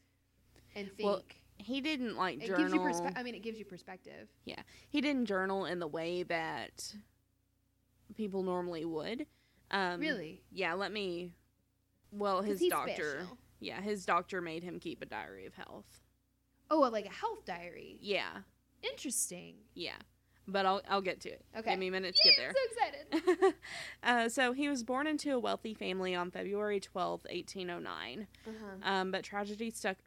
and think. Well, He didn't like journal. it gives you perspe- I mean, it gives you perspective. Yeah. He didn't journal in the way that people normally would. Um, really? Yeah. Let me. Well, his doctor. special. Yeah, his doctor made him keep a diary of health. Oh, like a health diary. Yeah. Interesting. Yeah. But I'll I'll get to it. Okay. Give me a minute to Yay, get there. I'm so excited. uh, so he was born into a wealthy family on February twelfth, 1809. Uh-huh. Um, but tragedy stuck,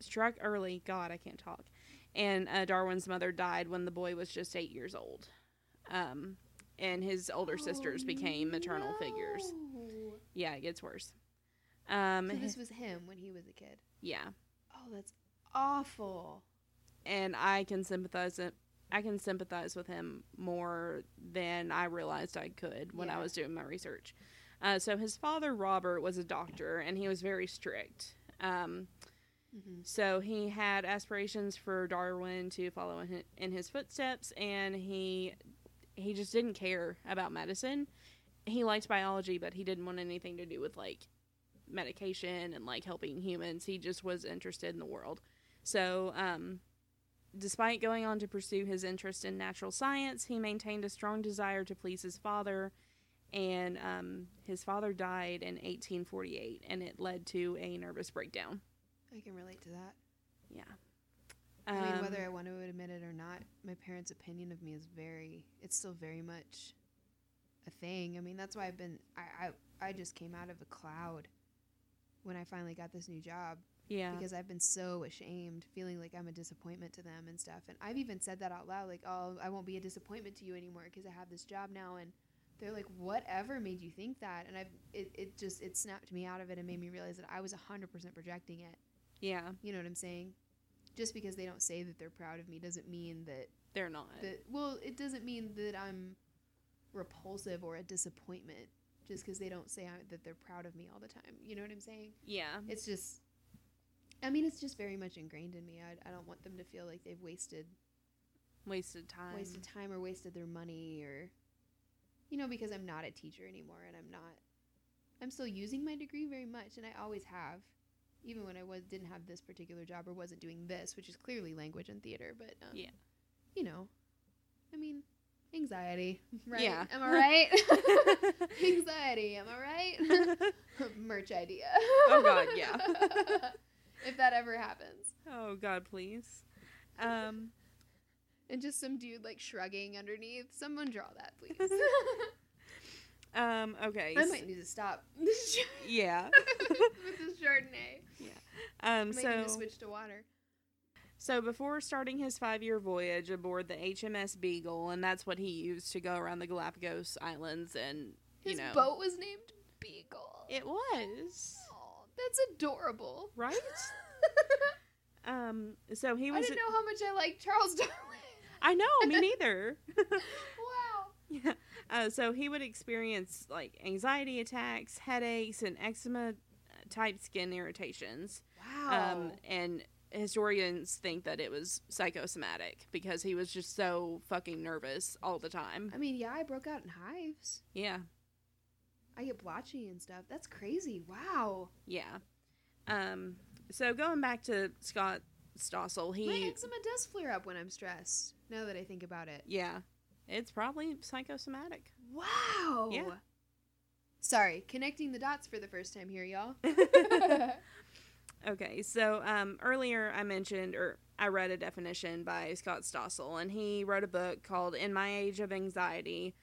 struck early. God, I can't talk. And uh, Darwin's mother died when the boy was just eight years old. Um, and his older sisters became maternal figures. Oh. Yeah, it gets worse. Um, So this was him when he was a kid. yeah, Oh, that's awful. and I can sympathize. It, I can sympathize with him more than I realized I could when I was doing my research. Uh, so his father Robert was a doctor, and he was very strict. Um, Mm-hmm. So he had aspirations for Darwin to follow in his footsteps, and he he just didn't care about medicine. He liked biology, but he didn't want anything to do with like medication and like helping humans. He just was interested in the world. So, um, despite going on to pursue his interest in natural science, he maintained a strong desire to please his father. And um, his father died in 1848, and it led to a nervous breakdown. I can relate to that. Yeah. I mean, Um, whether I want to admit it or not, my parents' opinion of me is very, it's still very much a thing. I mean, that's why I've been, I, I, I just came out of a cloud when I finally got this new job yeah, because I've been so ashamed, feeling like I'm a disappointment to them and stuff. And I've even said that out loud, like, oh, I won't be a disappointment to you anymore because I have this job now. And they're like, whatever made you think that? And I've, it, it just, it snapped me out of it and made me realize that I was 100% projecting it. yeah, You know what I'm saying? Just because they don't say that they're proud of me doesn't mean that they're not. that well, it doesn't mean that I'm repulsive or a disappointment just because they don't say I, that they're proud of me all the time. You know what I'm saying? yeah, It's just I mean, it's just very much ingrained in me. I, I don't want them to feel like they've wasted wasted time. wasted time or wasted their money or you know because I'm not a teacher anymore and I'm not I'm still using my degree very much and I always have even when I was didn't have this particular job or wasn't doing this which is clearly language and theater but um, Yeah. you know I mean anxiety right Yeah. am I right anxiety am I right merch idea Oh, God, yeah. if that ever happens oh God, please. Um, and just some dude like shrugging underneath someone draw that please um, okay. I might need to stop yeah. with this Chardonnay. Um, so switch to water. so before starting his five-year voyage aboard the HMS Beagle, and that's what he used to go around the Galapagos Islands, and you His know, boat was named Beagle. it was Aw, that's adorable. right. Um, so he was. I didn't know how much I liked Charles Darwin. I know, me neither. wow. Yeah. Uh, so he would experience like anxiety attacks, headaches, and eczema type skin irritations. Wow. Um, and historians think that it was psychosomatic because he was just so fucking nervous all the time. I mean, yeah, I broke out in hives. Yeah. I get blotchy and stuff. That's crazy. Wow. Yeah. Um, so going back to Scott Stossel, he My eczema does flare up when I'm stressed. Now that I think about it. yeah, it's probably psychosomatic. Wow. Yeah. Sorry, connecting the dots for the first time here, y'all. Okay, so um, earlier I mentioned, or I read a definition by Scott Stossel, and he wrote a book called In My Age of Anxiety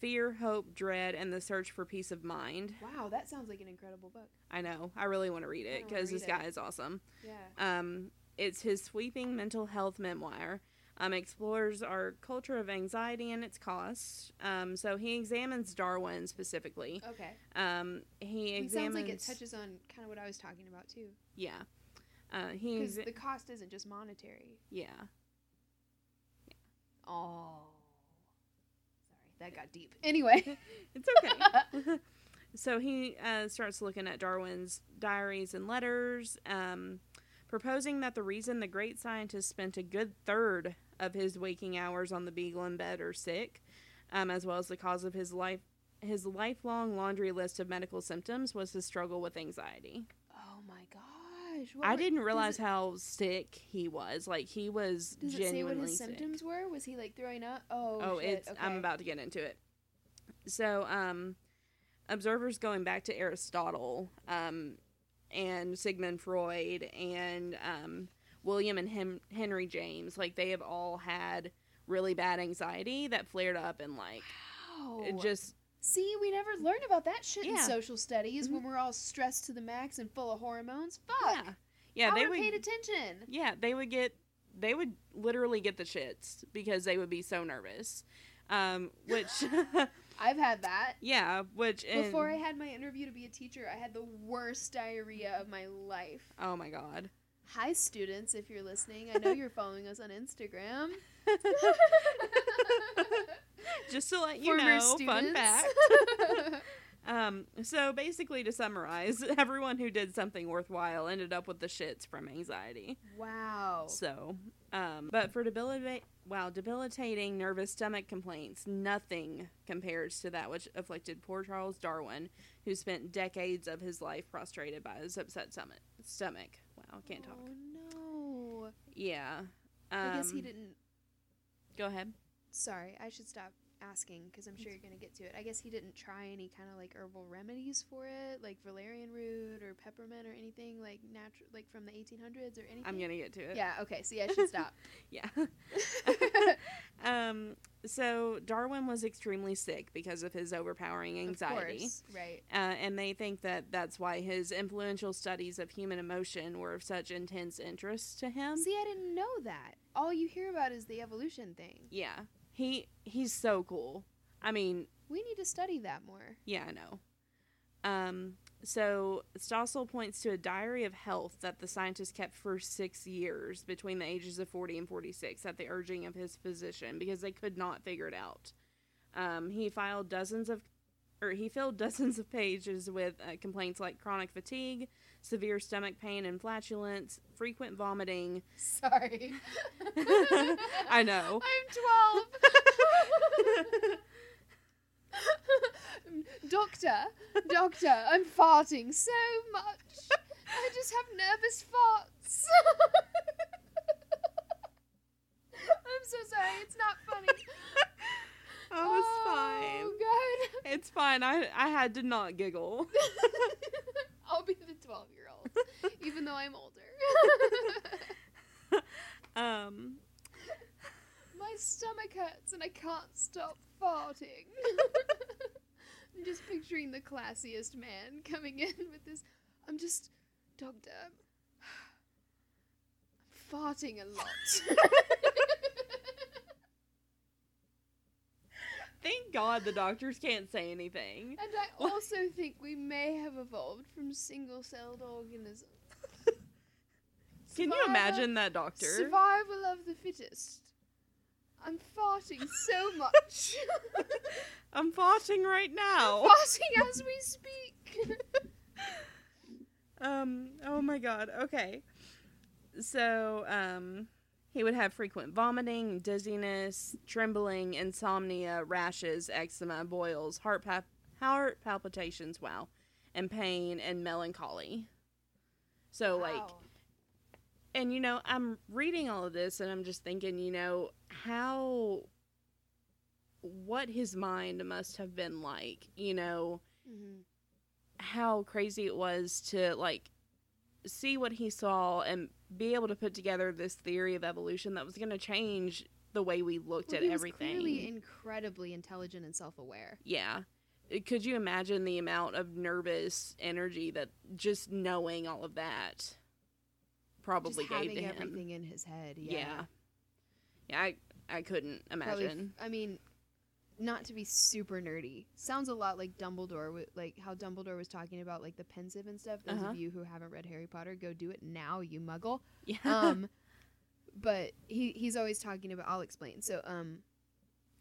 Fear, Hope, Dread, and the Search for Peace of Mind. wow, that sounds like an incredible book. I know, I really want to read it because this read guy is awesome. Yeah. Um, it's his sweeping mental health memoir. Um, explores our culture of anxiety and its costs. Um, so he examines Darwin specifically. Okay. Um, he It examines. sounds like it touches on kind of what I was talking about too. Yeah. Uh, he Because exa- the cost isn't just monetary. yeah. Oh. Sorry, that got deep. Anyway. It's okay. so he uh, starts looking at Darwin's diaries and letters, um, proposing that the reason the great scientist spent a good third of his waking hours on the beagle in bed or sick, um, as well as the cause of his life his lifelong laundry list of medical symptoms was his struggle with anxiety. Oh my gosh! I were- didn't realize it- how sick he was. Like he was Does it say what his sick. symptoms were? Was he like throwing up? Oh, Oh, shit. it's I'm about to get into it. So, um observers going back to Aristotle, um and Sigmund Freud and um William and Hem- Henry James, like they have all had really bad anxiety that flared up and like Wow. it just See, we never learn about that shit in social studies Mhm. when we're all stressed to the max and full of hormones. Fuck. yeah. Yeah, I they would would paid attention. Yeah, they would get they would literally get the shits because they would be so nervous. Um which I've had that. yeah, which and, Before I had my interview to be a teacher, I had the worst diarrhea of my life. Oh my god. Hi, students, if you're listening. I know you're following us on Instagram. Just to let you Former know, fun fact. Um, so basically, to summarize, everyone who did something worthwhile ended up with the shits from anxiety. wow. So, um, but for debilitate, wow, debilitating nervous stomach complaints, nothing compares to that which afflicted poor Charles Darwin, who spent decades of his life prostrated by his upset stomach. Stomach. Wow, I can't talk. Oh, no. Yeah. Um, I guess he didn't. Go ahead. Sorry, I should stop asking because I'm sure you're going to get to it. I guess he didn't try any kind of like herbal remedies for it, like valerian root or peppermint or anything like natural, like from the 1800s or anything. I'm gonna get to it. Yeah. Okay. See, I should stop. Yeah. um, so Darwin was extremely sick because of his overpowering anxiety. Of course. Right. Uh, and they think that that's why his influential studies of human emotion were of such intense interest to him. See, I didn't know that. All you hear about is the evolution thing. yeah, he he's so cool. I mean, We need to study that more. yeah, I know. Um, so Stossel points to a diary of health that the scientist kept for six years between the ages of 40 and 46 at the urging of his physician because they could not figure it out. Um, he filed dozens of, or he filled dozens of pages with uh, complaints like chronic fatigue, severe stomach pain and flatulence, frequent vomiting. Sorry. I know. I'm 12. doctor, doctor, I'm farting so much. I just have nervous farts. I'm so sorry. It's not funny. oh, it's oh, fine. Oh, God. It's fine. I I had to not giggle. I'll be the 12 year old, even though I'm older. Um, My stomach hurts and I can't stop farting. I'm just picturing the classiest man coming in with this. I'm just, doctor, I'm farting a lot. Thank God the doctors can't say anything. and I also think we may have evolved from single celled organisms. Can you imagine that doctor? Survival of the fittest. I'm farting so much. I'm farting right now. farting as we speak. Um, oh my god. Okay. So, um, he would have frequent vomiting, dizziness, trembling, insomnia, rashes, eczema, boils, heart pal- heart palpitations, wow, and pain and melancholy. So like and you know, I'm reading all of this and I'm just thinking, you know, how what his mind must have been like, you know, Mhm. how crazy it was to like see what he saw and be able to put together this theory of evolution that was going to change the way we looked Well, at he was everything. clearly incredibly intelligent and self-aware. yeah. Uh, Could you imagine the amount of nervous energy that just knowing all of that probably Just gave to him? everything in his head. Yeah. Yeah. Yeah, I I couldn't Probably imagine. I mean, not to be super nerdy. Sounds a lot like Dumbledore, like how Dumbledore was talking about like the Pensieve and stuff. Those Uh-huh. of you who haven't read Harry Potter, go do it now, you muggle. yeah. Um, but he he's always talking about. I'll explain. So um,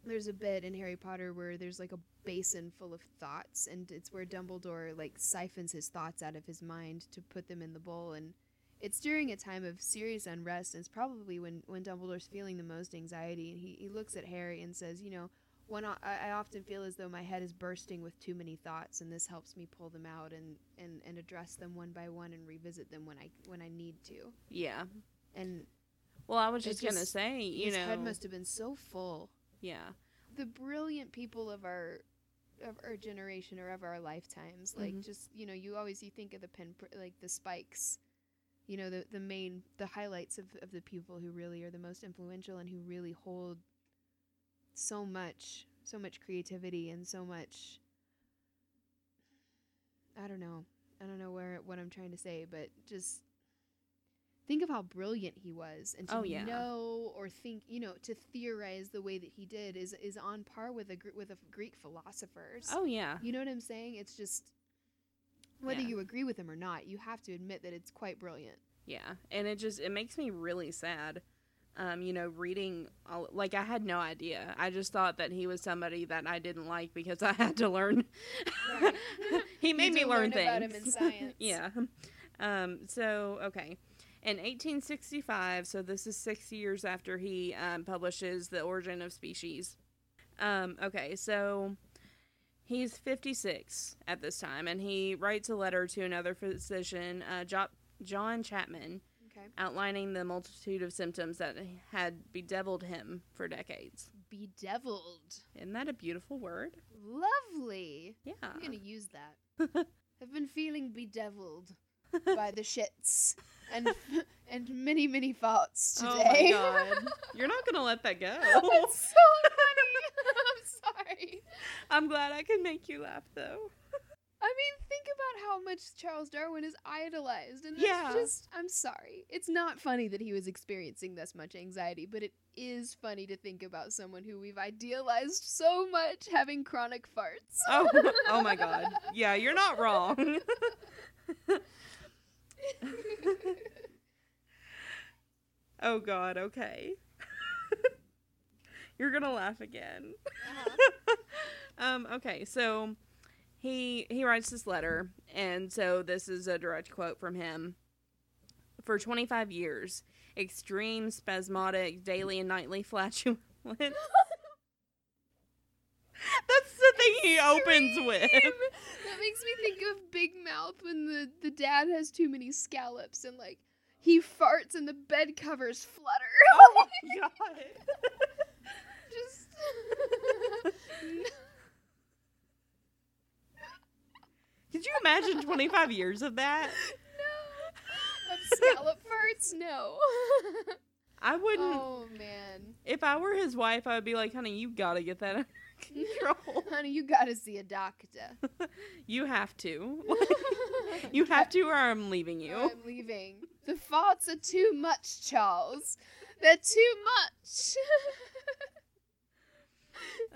there's a bit in Harry Potter where there's like a basin full of thoughts, and it's where Dumbledore like siphons his thoughts out of his mind to put them in the bowl, and it's during a time of serious unrest, and it's probably when when Dumbledore's feeling the most anxiety, and he he looks at Harry and says, you know. When I, I often feel as though my head is bursting with too many thoughts, and this helps me pull them out and, and, and address them one by one and revisit them when I when I need to. Yeah. And Well, I was just, gonna say, you his know, head must have been so full. yeah, the brilliant people of our of our generation or of our lifetimes like Mhm. just you know you always you think of the pin like the spikes you know the the main the highlights of, of the people who really are the most influential and who really hold so much so much creativity and so much i don't know i don't know where what i'm trying to say but just think of how brilliant he was and to Oh, yeah. know or think you know to theorize the way that he did is is on par with a with a greek philosophers oh yeah, you know what i'm saying it's just whether Yeah. you agree with him or not you have to admit that it's quite brilliant yeah, and it just it makes me really sad. Um, you know, reading all, like I had no idea. I just thought that he was somebody that I didn't like because I had to learn. Right. he made me learn learn things. about him in science. yeah. Um, so okay. In 1865, so this is six years after he um, publishes The Origin of Species. Um, okay, so he's 56 at this time, and he writes a letter to another physician, uh, jo- John Chapman, okay outlining the multitude of symptoms that had bedeviled him for decades. bedeviled Isn't that a beautiful word? lovely Yeah. i'm gonna use that i've been feeling bedeviled by the shits and and many many faults today Oh my god. You're not going to let that go. That's so funny. I'm sorry. I'm glad I could make you laugh though. I mean, think about how much Charles Darwin is idolized, and that's Yeah. just. I'm sorry. It's not funny that he was experiencing this much anxiety, but it is funny to think about someone who we've idealized so much having chronic farts. Oh, oh my god. Yeah, you're not wrong. oh god, okay. you're going to laugh again. Uh-huh. um okay, so he he writes this letter and so this is a direct quote from him. For 25 years, extreme spasmodic daily and nightly flatulence. That's the thing he opens with. That makes me think of Big Mouth when the, the dad has too many scallops and like he farts and the bed covers flutter. Oh my god. Just Could you imagine 25 years of that? no. Of scallop farts? No. I wouldn't. oh man. If I were his wife, I would be like, honey, you gotta get that under control. Honey, you gotta see a doctor. you have to. you have to, or I'm leaving you. I'm leaving. The farts are too much, Charles. They're too much.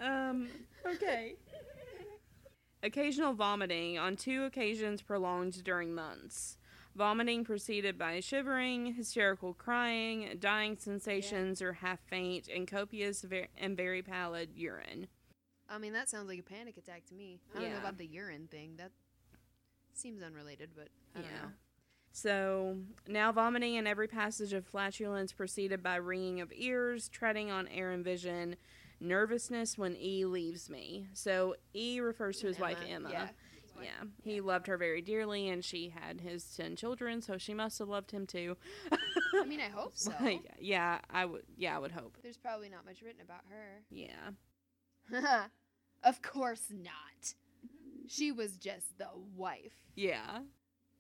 Um, okay. Occasional vomiting on two occasions prolonged during months. Vomiting preceded by shivering, hysterical crying, dying sensations or half faint, and copious ver- and very pallid urine. I mean, that sounds like a panic attack to me. I don't know about the urine thing. That seems unrelated, but I don't know. So now vomiting in every passage of flatulence preceded by ringing of ears, treading on air and vision, nervousness when E leaves me. So E refers to his wife Emma. Yeah. Yeah, he loved her very dearly, and she had his ten children, so she must have loved him too. I mean, I hope so. Like, yeah, I would. Yeah, I would hope. There's probably not much written about her. Yeah, of course not. She was just the wife, yeah,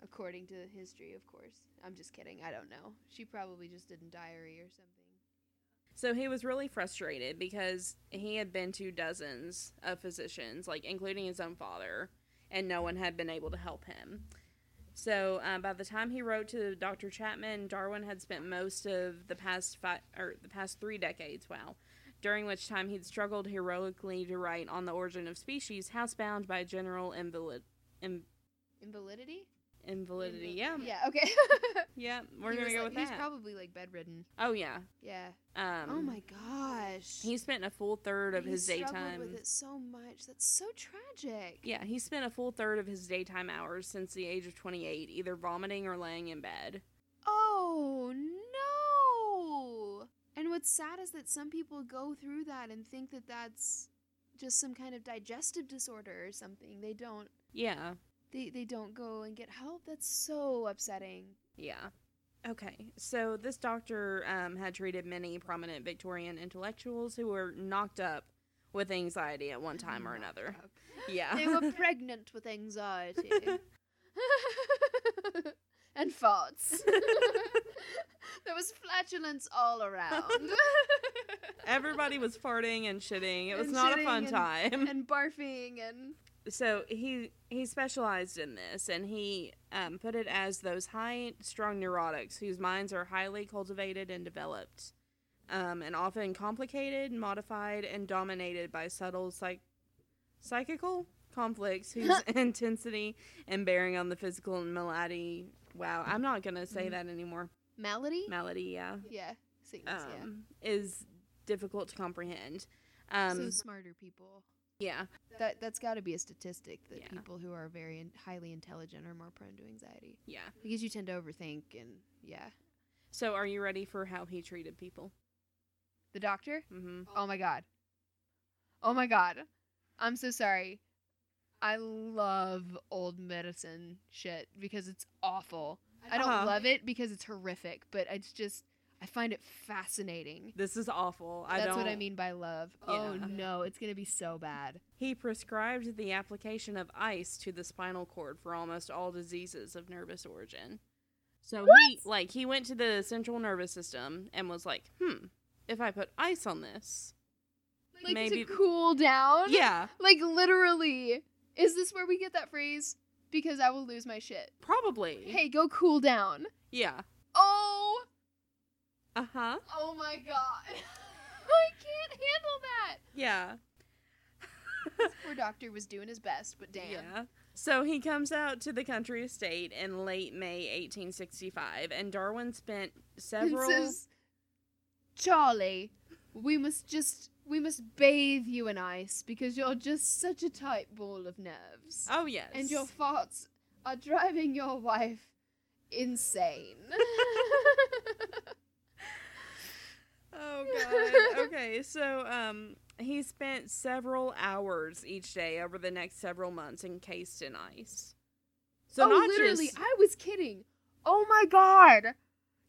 according to history, of course. I'm just kidding. I don't know. She probably just did a diary or something. So he was really frustrated because he had been to dozens of physicians, like including his own father, and no one had been able to help him. So uh, by the time he wrote to Dr. Chapman, Darwin had spent most of the past five or the past three decades, wow, during which time he'd struggled heroically to write on the origin of species, housebound by general invalid, in, Invalidity? Invalidity. Invali- Yeah, Yeah, okay. yeah, we're He gonna go like- with He's that. He's probably like bedridden. oh yeah. Yeah. Um, oh my gosh. He spent a full third of He his daytime. with it so much. That's so tragic. Yeah, he spent a full third of his daytime hours since the age of 28 either vomiting or laying in bed. Oh no! And what's sad is that some people go through that and think that that's just some kind of digestive disorder or something. They don't. Yeah, They they don't go and get help. That's so upsetting. yeah. Okay, so this doctor um, had treated many prominent Victorian intellectuals who were knocked up with anxiety at one time or another. Yeah. They were pregnant with anxiety. and farts. there was flatulence all around. Everybody was farting and shitting. It was And not a fun and- time. and barfing and so he he specialized in this and he um, put it as those high strung neurotics whose minds are highly cultivated and developed um, and often complicated modified and dominated by subtle psych- psychical conflicts whose intensity and bearing on the physical and malady wow i'm not gonna say Mhm. that anymore malady. malady yeah yeah, sickness. um, is difficult to comprehend um, so smarter people. Yeah That that's got to be a statistic that Yeah. people who are very in, highly intelligent are more prone to anxiety yeah because you tend to overthink and yeah. so are you ready for how he treated people The doctor. mm-hmm Oh my god. Oh my god. I'm so sorry. I love old medicine shit because it's awful. I don't Uh-huh. love it because it's horrific, but it's just I find it fascinating. This is awful. I That's don't. what I mean by love. Oh no, it's gonna be so bad. He prescribed the application of ice to the spinal cord for almost all diseases of nervous origin. So he like he went to the central nervous system and was like, "Hmm, if I put ice on this, Like Maybe- to cool down. yeah, Like literally. Is this where we get that phrase? Because I will lose my shit. probably, Hey, go cool down. yeah, Oh, uh huh, oh my god. I can't handle that. yeah, Poor doctor was doing his best, but damn. yeah." So he comes out to the country estate in late May 1865, and Darwin spent several. says, Charlie, we must just we must bathe you in ice because you're just such a tight ball of nerves. oh yes, And your farts are driving your wife insane. Oh god. okay, so um he spent several hours each day over the next several months encased in ice. So oh, literally, just I was kidding. Oh my god.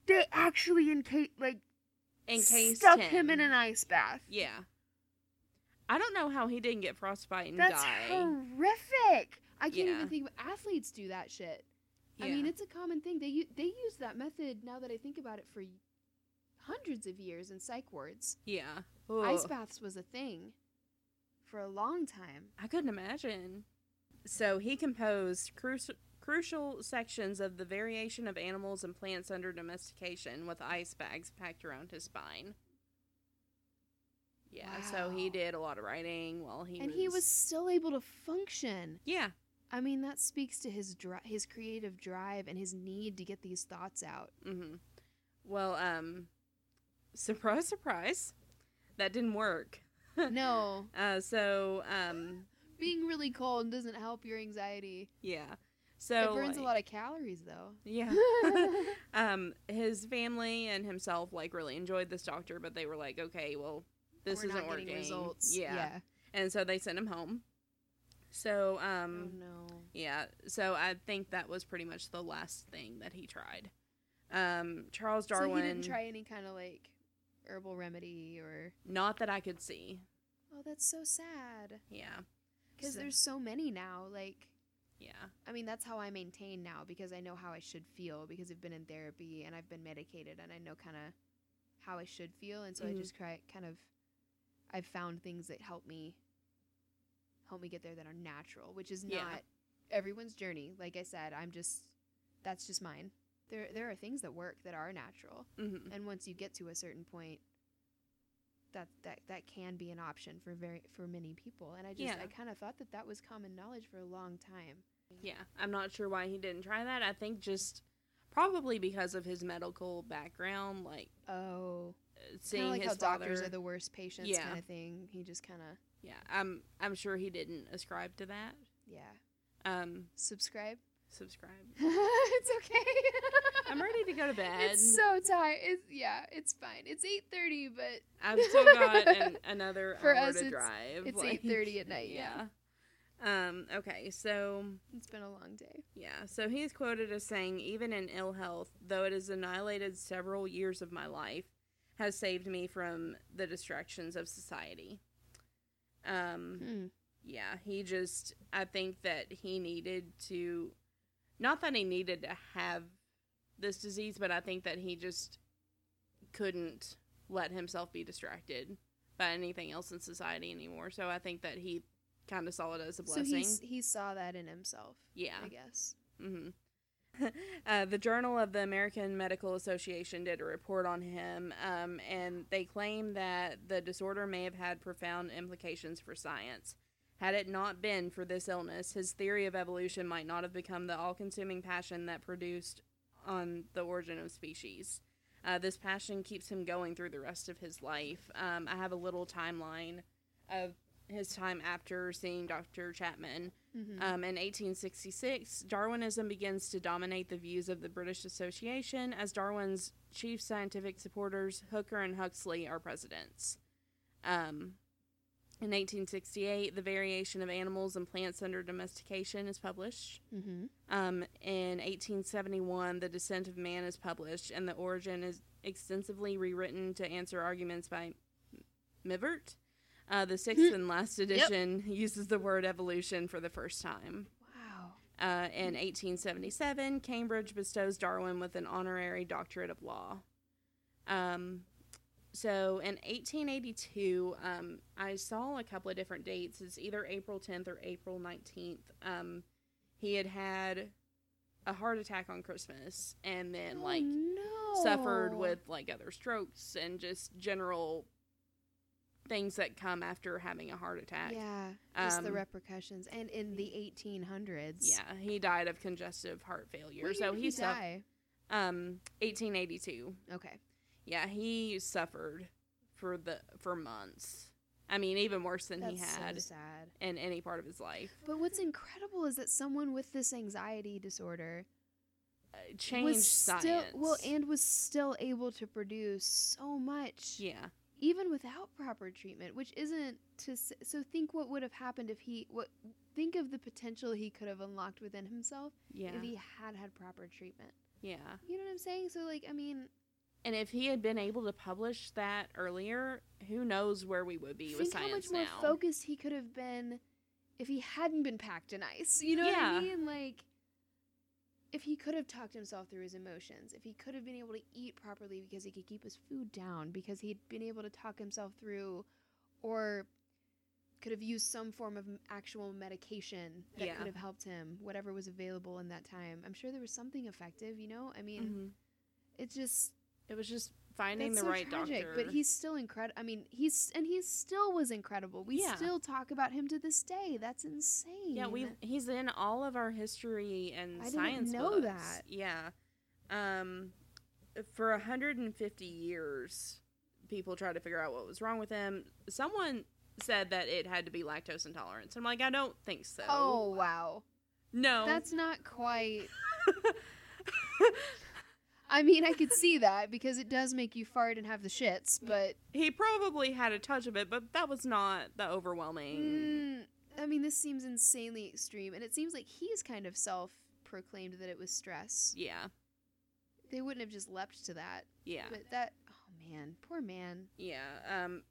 They actually encased like encased stuck him. him in an ice bath. Yeah. I don't know how he didn't get frostbite and That's die. horrific. I can't Yeah. even think of athletes do that shit. I mean, it's a common thing. They u- they use that method now that I think about it for hundreds of years in psych wards. yeah. Ice baths was a thing for a long time. I couldn't imagine. So he composed crucial crucial sections of the variation of animals and plants under domestication with ice bags packed around his spine. Yeah, so he did a lot of writing while he and was he was still able to function. Yeah. I mean, that speaks to his dri- his creative drive and his need to get these thoughts out. Mm-hmm. Well, um, surprise, surprise, that didn't work. no, Uh, so, um, being really cold doesn't help your anxiety. yeah. So it burns a lot of calories, though. Yeah. um, his family and himself like really enjoyed this doctor, but they were like, okay, well, this We're isn't working. results. Yeah. yeah. And so they sent him home. So, um, oh no. yeah. So I think that was pretty much the last thing that he tried. Um, Charles Darwin. So he didn't try any kind of like herbal remedy or. Not that I could see. Oh, that's so sad. Yeah. Because So- there's so many now. Like, Yeah. I mean, that's how I maintain now because I know how I should feel because I've been in therapy and I've been medicated and I know kind of how I should feel. And so Mhm. I just try kind of, I've found things that help me, help me get there that are natural, which is Yeah. not everyone's journey. Like I said, I'm just, that's just mine. There, there are things that work that are natural. Mm-hmm. And once you get to a certain point, that, that, that can be an option for very for many people and i just Yeah. i kind of thought that that was common knowledge for a long time Yeah. I'm not sure why he didn't try that. I think just probably because of his medical background. Like, oh seeing like his how father. doctors are the worst patients, Yeah. kind of thing. He just kind of yeah, I'm I'm sure he didn't ascribe to that. yeah. Um, Subscribe. Subscribe. it's okay. I'm ready to go to bed. It's so tired. It's yeah, it's fine. It's eight thirty, but I've still got an, another For hour us, to it's- drive. it's like- 8:30 at night, yeah. Um. Okay. So it's been a long day. yeah. So he's quoted as saying, "Even in ill health, though it has annihilated several years of my life, has saved me from the distractions of society." Um. Hmm. yeah, he just I think that he needed to not that he needed to have this disease, but I think that he just couldn't let himself be distracted by anything else in society anymore. So I think that he kind of saw it as a blessing. he's, he saw that in himself. yeah. I guess. hmm uh, the Journal of the American Medical Association did a report on him, um, and they claim that the disorder may have had profound implications for science. Had it not been for this illness, his theory of evolution might not have become the all consuming passion that produced on the origin of species. Uh, this passion keeps him going through the rest of his life. Um, I have a little timeline of his time after seeing Dr. Chapman. Mm-hmm. Um, in 1866, Darwinism begins to dominate the views of the British Association as Darwin's chief scientific supporters, Hooker and Huxley, are presidents. Um, in 1868, The Variation of Animals and Plants Under Domestication is published. mm-hmm. Um, in 1871, The Descent of Man is published, and The Origin is extensively rewritten to answer arguments by Mivart. Uh, the sixth and last edition uses the word evolution for the first time. Wow. Uh, in 1877, Cambridge bestows Darwin with an honorary doctorate of law. Um, so in 1882, um, I saw a couple of different dates. It's either April 10th or April 19th. Um, he had had a heart attack on Christmas and then, Oh, like, no. suffered with, like, other strokes and just general things that come after having a heart attack. Yeah, just the Um, repercussions, and in the 1800s. Yeah, he died of congestive heart failure. So he he suffered. Um, 1882. Okay. Yeah, he suffered for the for months. I mean, even worse than he had so sad. in any part of his life. But what's incredible is that someone with this anxiety disorder Uh, changed was science. still well and was still able to produce so much yeah, even without proper treatment which isn't to so think what would have happened if he what think of the potential he could have unlocked within himself yeah, if he had had proper treatment yeah. you know what i'm saying so like i mean And if he had been able to publish that earlier, who knows where we would be with think how much science more focused he could have been if he hadn't been packed in ice you know what i mean like if he could have talked himself through his emotions, if he could have been able to eat properly because he could keep his food down, because he'd been able to talk himself through, or could have used some form of actual medication that Yeah. could have helped him, whatever was available in that time. I'm sure there was something effective, you know? I mean, Mhm. it's just It was just finding that's the so right tragic, doctor. but he's still incredible. I mean, he's and he still was incredible. We Yeah. still talk about him to this day. That's insane. Yeah, we he's in all of our history and I didn't science know books. that. Yeah. Um for 150 years people tried to figure out what was wrong with him. Someone said that it had to be lactose intolerance. I'm like, I don't think so. Oh wow. no. That's not quite. I mean, I could see that because it does make you fart and have the shits, but he probably had a touch of it, but that was not the overwhelming. mm, I mean, this seems insanely extreme, and it seems like he's kind of self-proclaimed that it was stress. Yeah. They wouldn't have just leapt to that, Yeah. but that. Oh man, poor man. Yeah. Um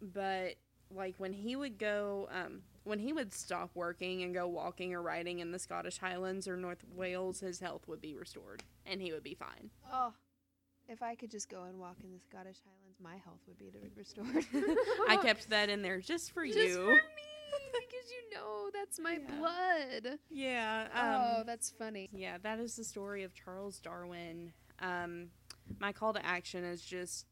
but like when he would go um when he would stop working and go walking or riding in the Scottish Highlands or North Wales, his health would be restored and he would be fine. Oh, if I could just go and walk in the Scottish Highlands, my health would be restored. I kept that in there just for you. Just you. for me, because you know that's my Yeah. blood. Yeah. oh, Um that's funny. yeah, that is the story of Charles Darwin. Um my call to action is just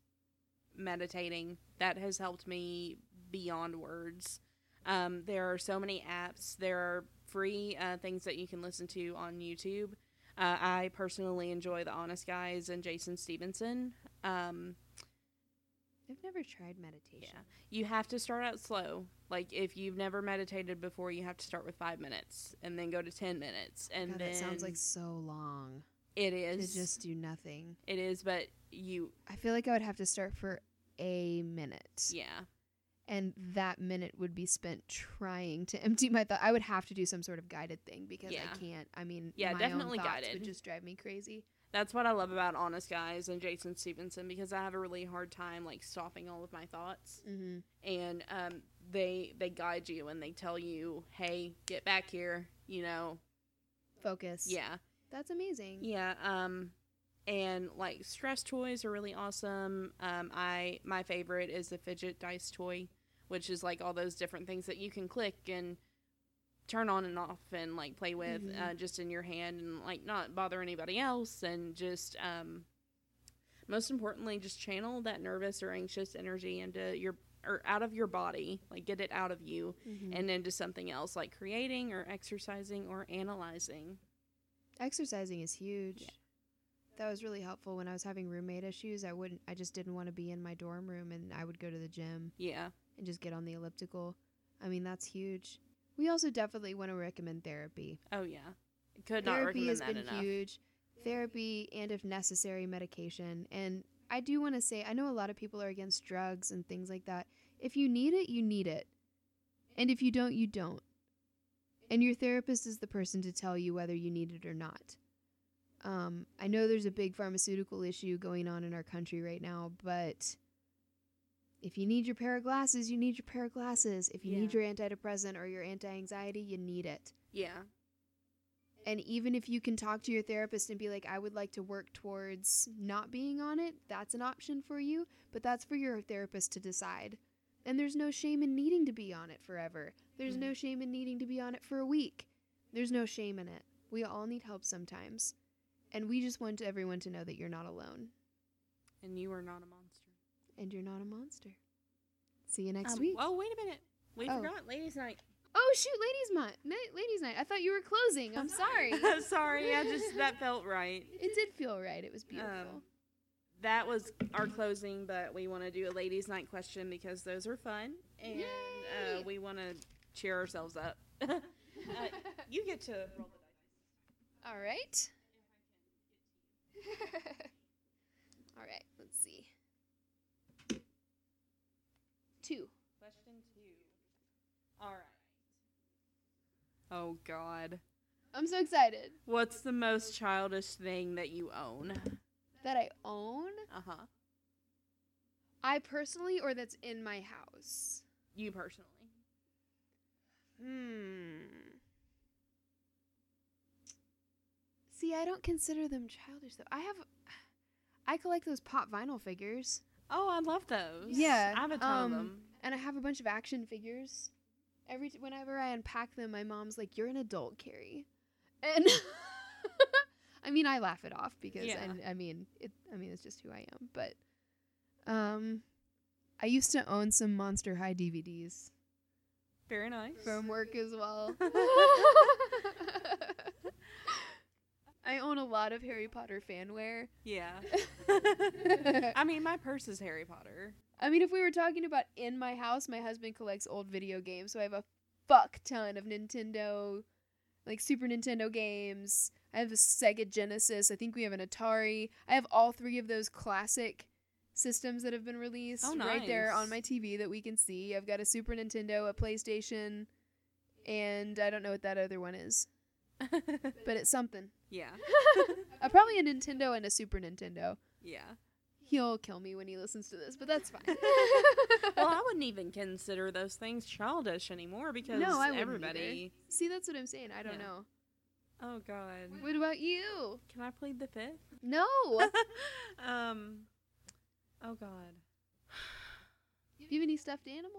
meditating. That has helped me beyond words. Um, there are so many apps. There are free uh, things that you can listen to on YouTube. Uh, I personally enjoy the Honest Guys and Jason Stephenson. Um, I've never tried meditation. Yeah. You have to start out slow. Like if you've never meditated before, you have to start with five minutes and then go to ten minutes, and God, then that sounds like so long It is to just do nothing. it is, but you, I feel like I would have to start for a minute. yeah, And that minute would be spent trying to empty my thought. I would have to do some sort of guided thing because Yeah. I can't. I mean, Yeah, my definitely guided. would just drive me crazy. that's what I love about Honest Guys and Jason Stephenson because I have a really hard time like stopping all of my thoughts, Mm-hmm. and um, they they guide you and they tell you, hey, get back here, you know, Focus. yeah. That's amazing. Yeah, um and like stress toys are really awesome. Um I my favorite is the fidget dice toy, which is like all those different things that you can click and turn on and off and like play with Mhm. uh, just in your hand and like not bother anybody else and just um most importantly just channel that nervous or anxious energy into your or out of your body, like get it out of you Mhm. and into something else like creating or exercising or analyzing. Exercising is huge. Yeah. That was really helpful when I was having roommate issues. I wouldn't. I just didn't want to be in my dorm room, and I would go to the gym Yeah. And just get on the elliptical. I mean, that's huge. We also definitely want to recommend therapy. Oh yeah, could not therapy recommend has that been enough. huge. Therapy and, if necessary, medication. And I do want to say, I know a lot of people are against drugs and things like that. If you need it, you need it. And if you don't, you don't. And your therapist is the person to tell you whether you need it or not. Um, I know there's a big pharmaceutical issue going on in our country right now, but if you need your pair of glasses, you need your pair of glasses. If you need your antidepressant or your anti anxiety, you need it. Yeah, And even if you can talk to your therapist and be like, I would like to work towards not being on it, that's an option for you, but that's for your therapist to decide. And there's no shame in needing to be on it forever. There's Mhm. no shame in needing to be on it for a week. There's no shame in it. We all need help sometimes. And we just want everyone to know that you're not alone and you are not a monster. And you're not a monster. See you next Um, week. Oh wait a minute, we Oh. forgot ladies' night. Oh, shoot, ladies' night. Ladies' night. I thought you were closing. I'm sorry. Sorry, I just that felt right. it did feel right. It was beautiful. Um, That was our closing, but we want to do a ladies' night question because those are fun, and uh, we want to cheer ourselves up. uh, you get to roll the dice. All right. All right, let's see. Two. Question two. All right. Oh God. I'm so excited What's the most childish thing that you own? that I own. Uh huh. I personally, or that's in my house. You personally. Hmm. See, I don't consider them childish though. I have, I collect those pop vinyl figures, Oh, I love those. Yeah, I have a ton um, of them. and I have a bunch of action figures. Every t- whenever I unpack them, my mom's like, "You're an adult, Carrie," and I mean, I laugh it off because Yeah. I, I mean, it. I mean, it's just who I am. But, um, I used to own some Monster High DVDs Very nice. from work as well. I own a lot of Harry Potter fanware. yeah. I mean, my purse is Harry Potter. I mean, if we were talking about in my house, my husband collects old video games, so I have a fuck ton of Nintendo, like Super Nintendo games. I have a Sega Genesis. I think we have an Atari. I have all three of those classic systems that have been released Oh, nice. right there on my TV that we can see. I've got a Super Nintendo, a PlayStation, and I don't know what that other one is, but it's something. yeah. uh, probably a Nintendo and a Super Nintendo. Yeah. He'll kill me when he listens to this, but that's fine. Well, I wouldn't even consider those things childish anymore because No, I everybody. See, that's what I'm saying. I don't Yeah. know. Oh God. What about you? Can I plead the fifth? No. um. Oh God. Do you have any stuffed animals?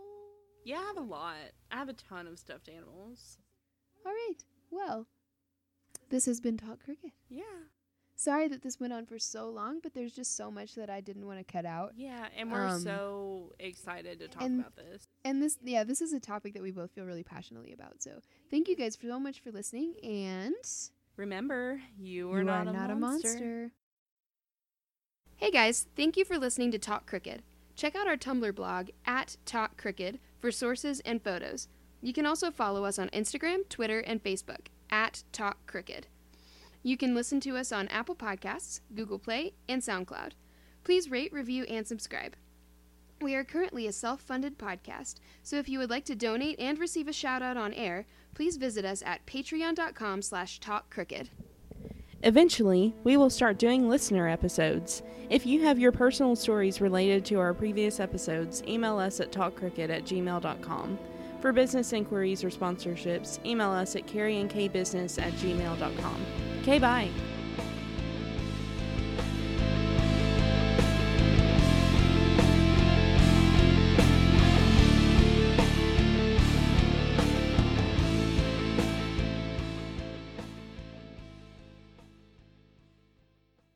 Yeah, I have a lot. I have a ton of stuffed animals. All right. Well, this has been Talk Crooked. Yeah. Sorry that this went on for so long, but there's just so much that I didn't want to cut out. Yeah, and we're Um, so excited to talk and- about this. And this, yeah, this is a topic that we both feel really passionately about. So thank you guys so much for listening. And Remember, you are, not, a, monster. Hey guys, thank you for listening to Talk Crooked. Check out our Tumblr blog at Talk Crooked for sources and photos. You can also follow us on Instagram, Twitter, and Facebook at Talk Crooked. You can listen to us on Apple Podcasts, Google Play, and SoundCloud. Please rate, review, and subscribe. We are currently a self-funded podcast, so if you would like to donate and receive a shout-out on air, please visit us at patreon.com slash talkcrooked. Eventually, we will start doing listener episodes. If you have your personal stories related to our previous episodes, email us at talkcrooked at gmail.com. For business inquiries or sponsorships, email us at carrieandkbusiness at gmail.com. Okay, bye.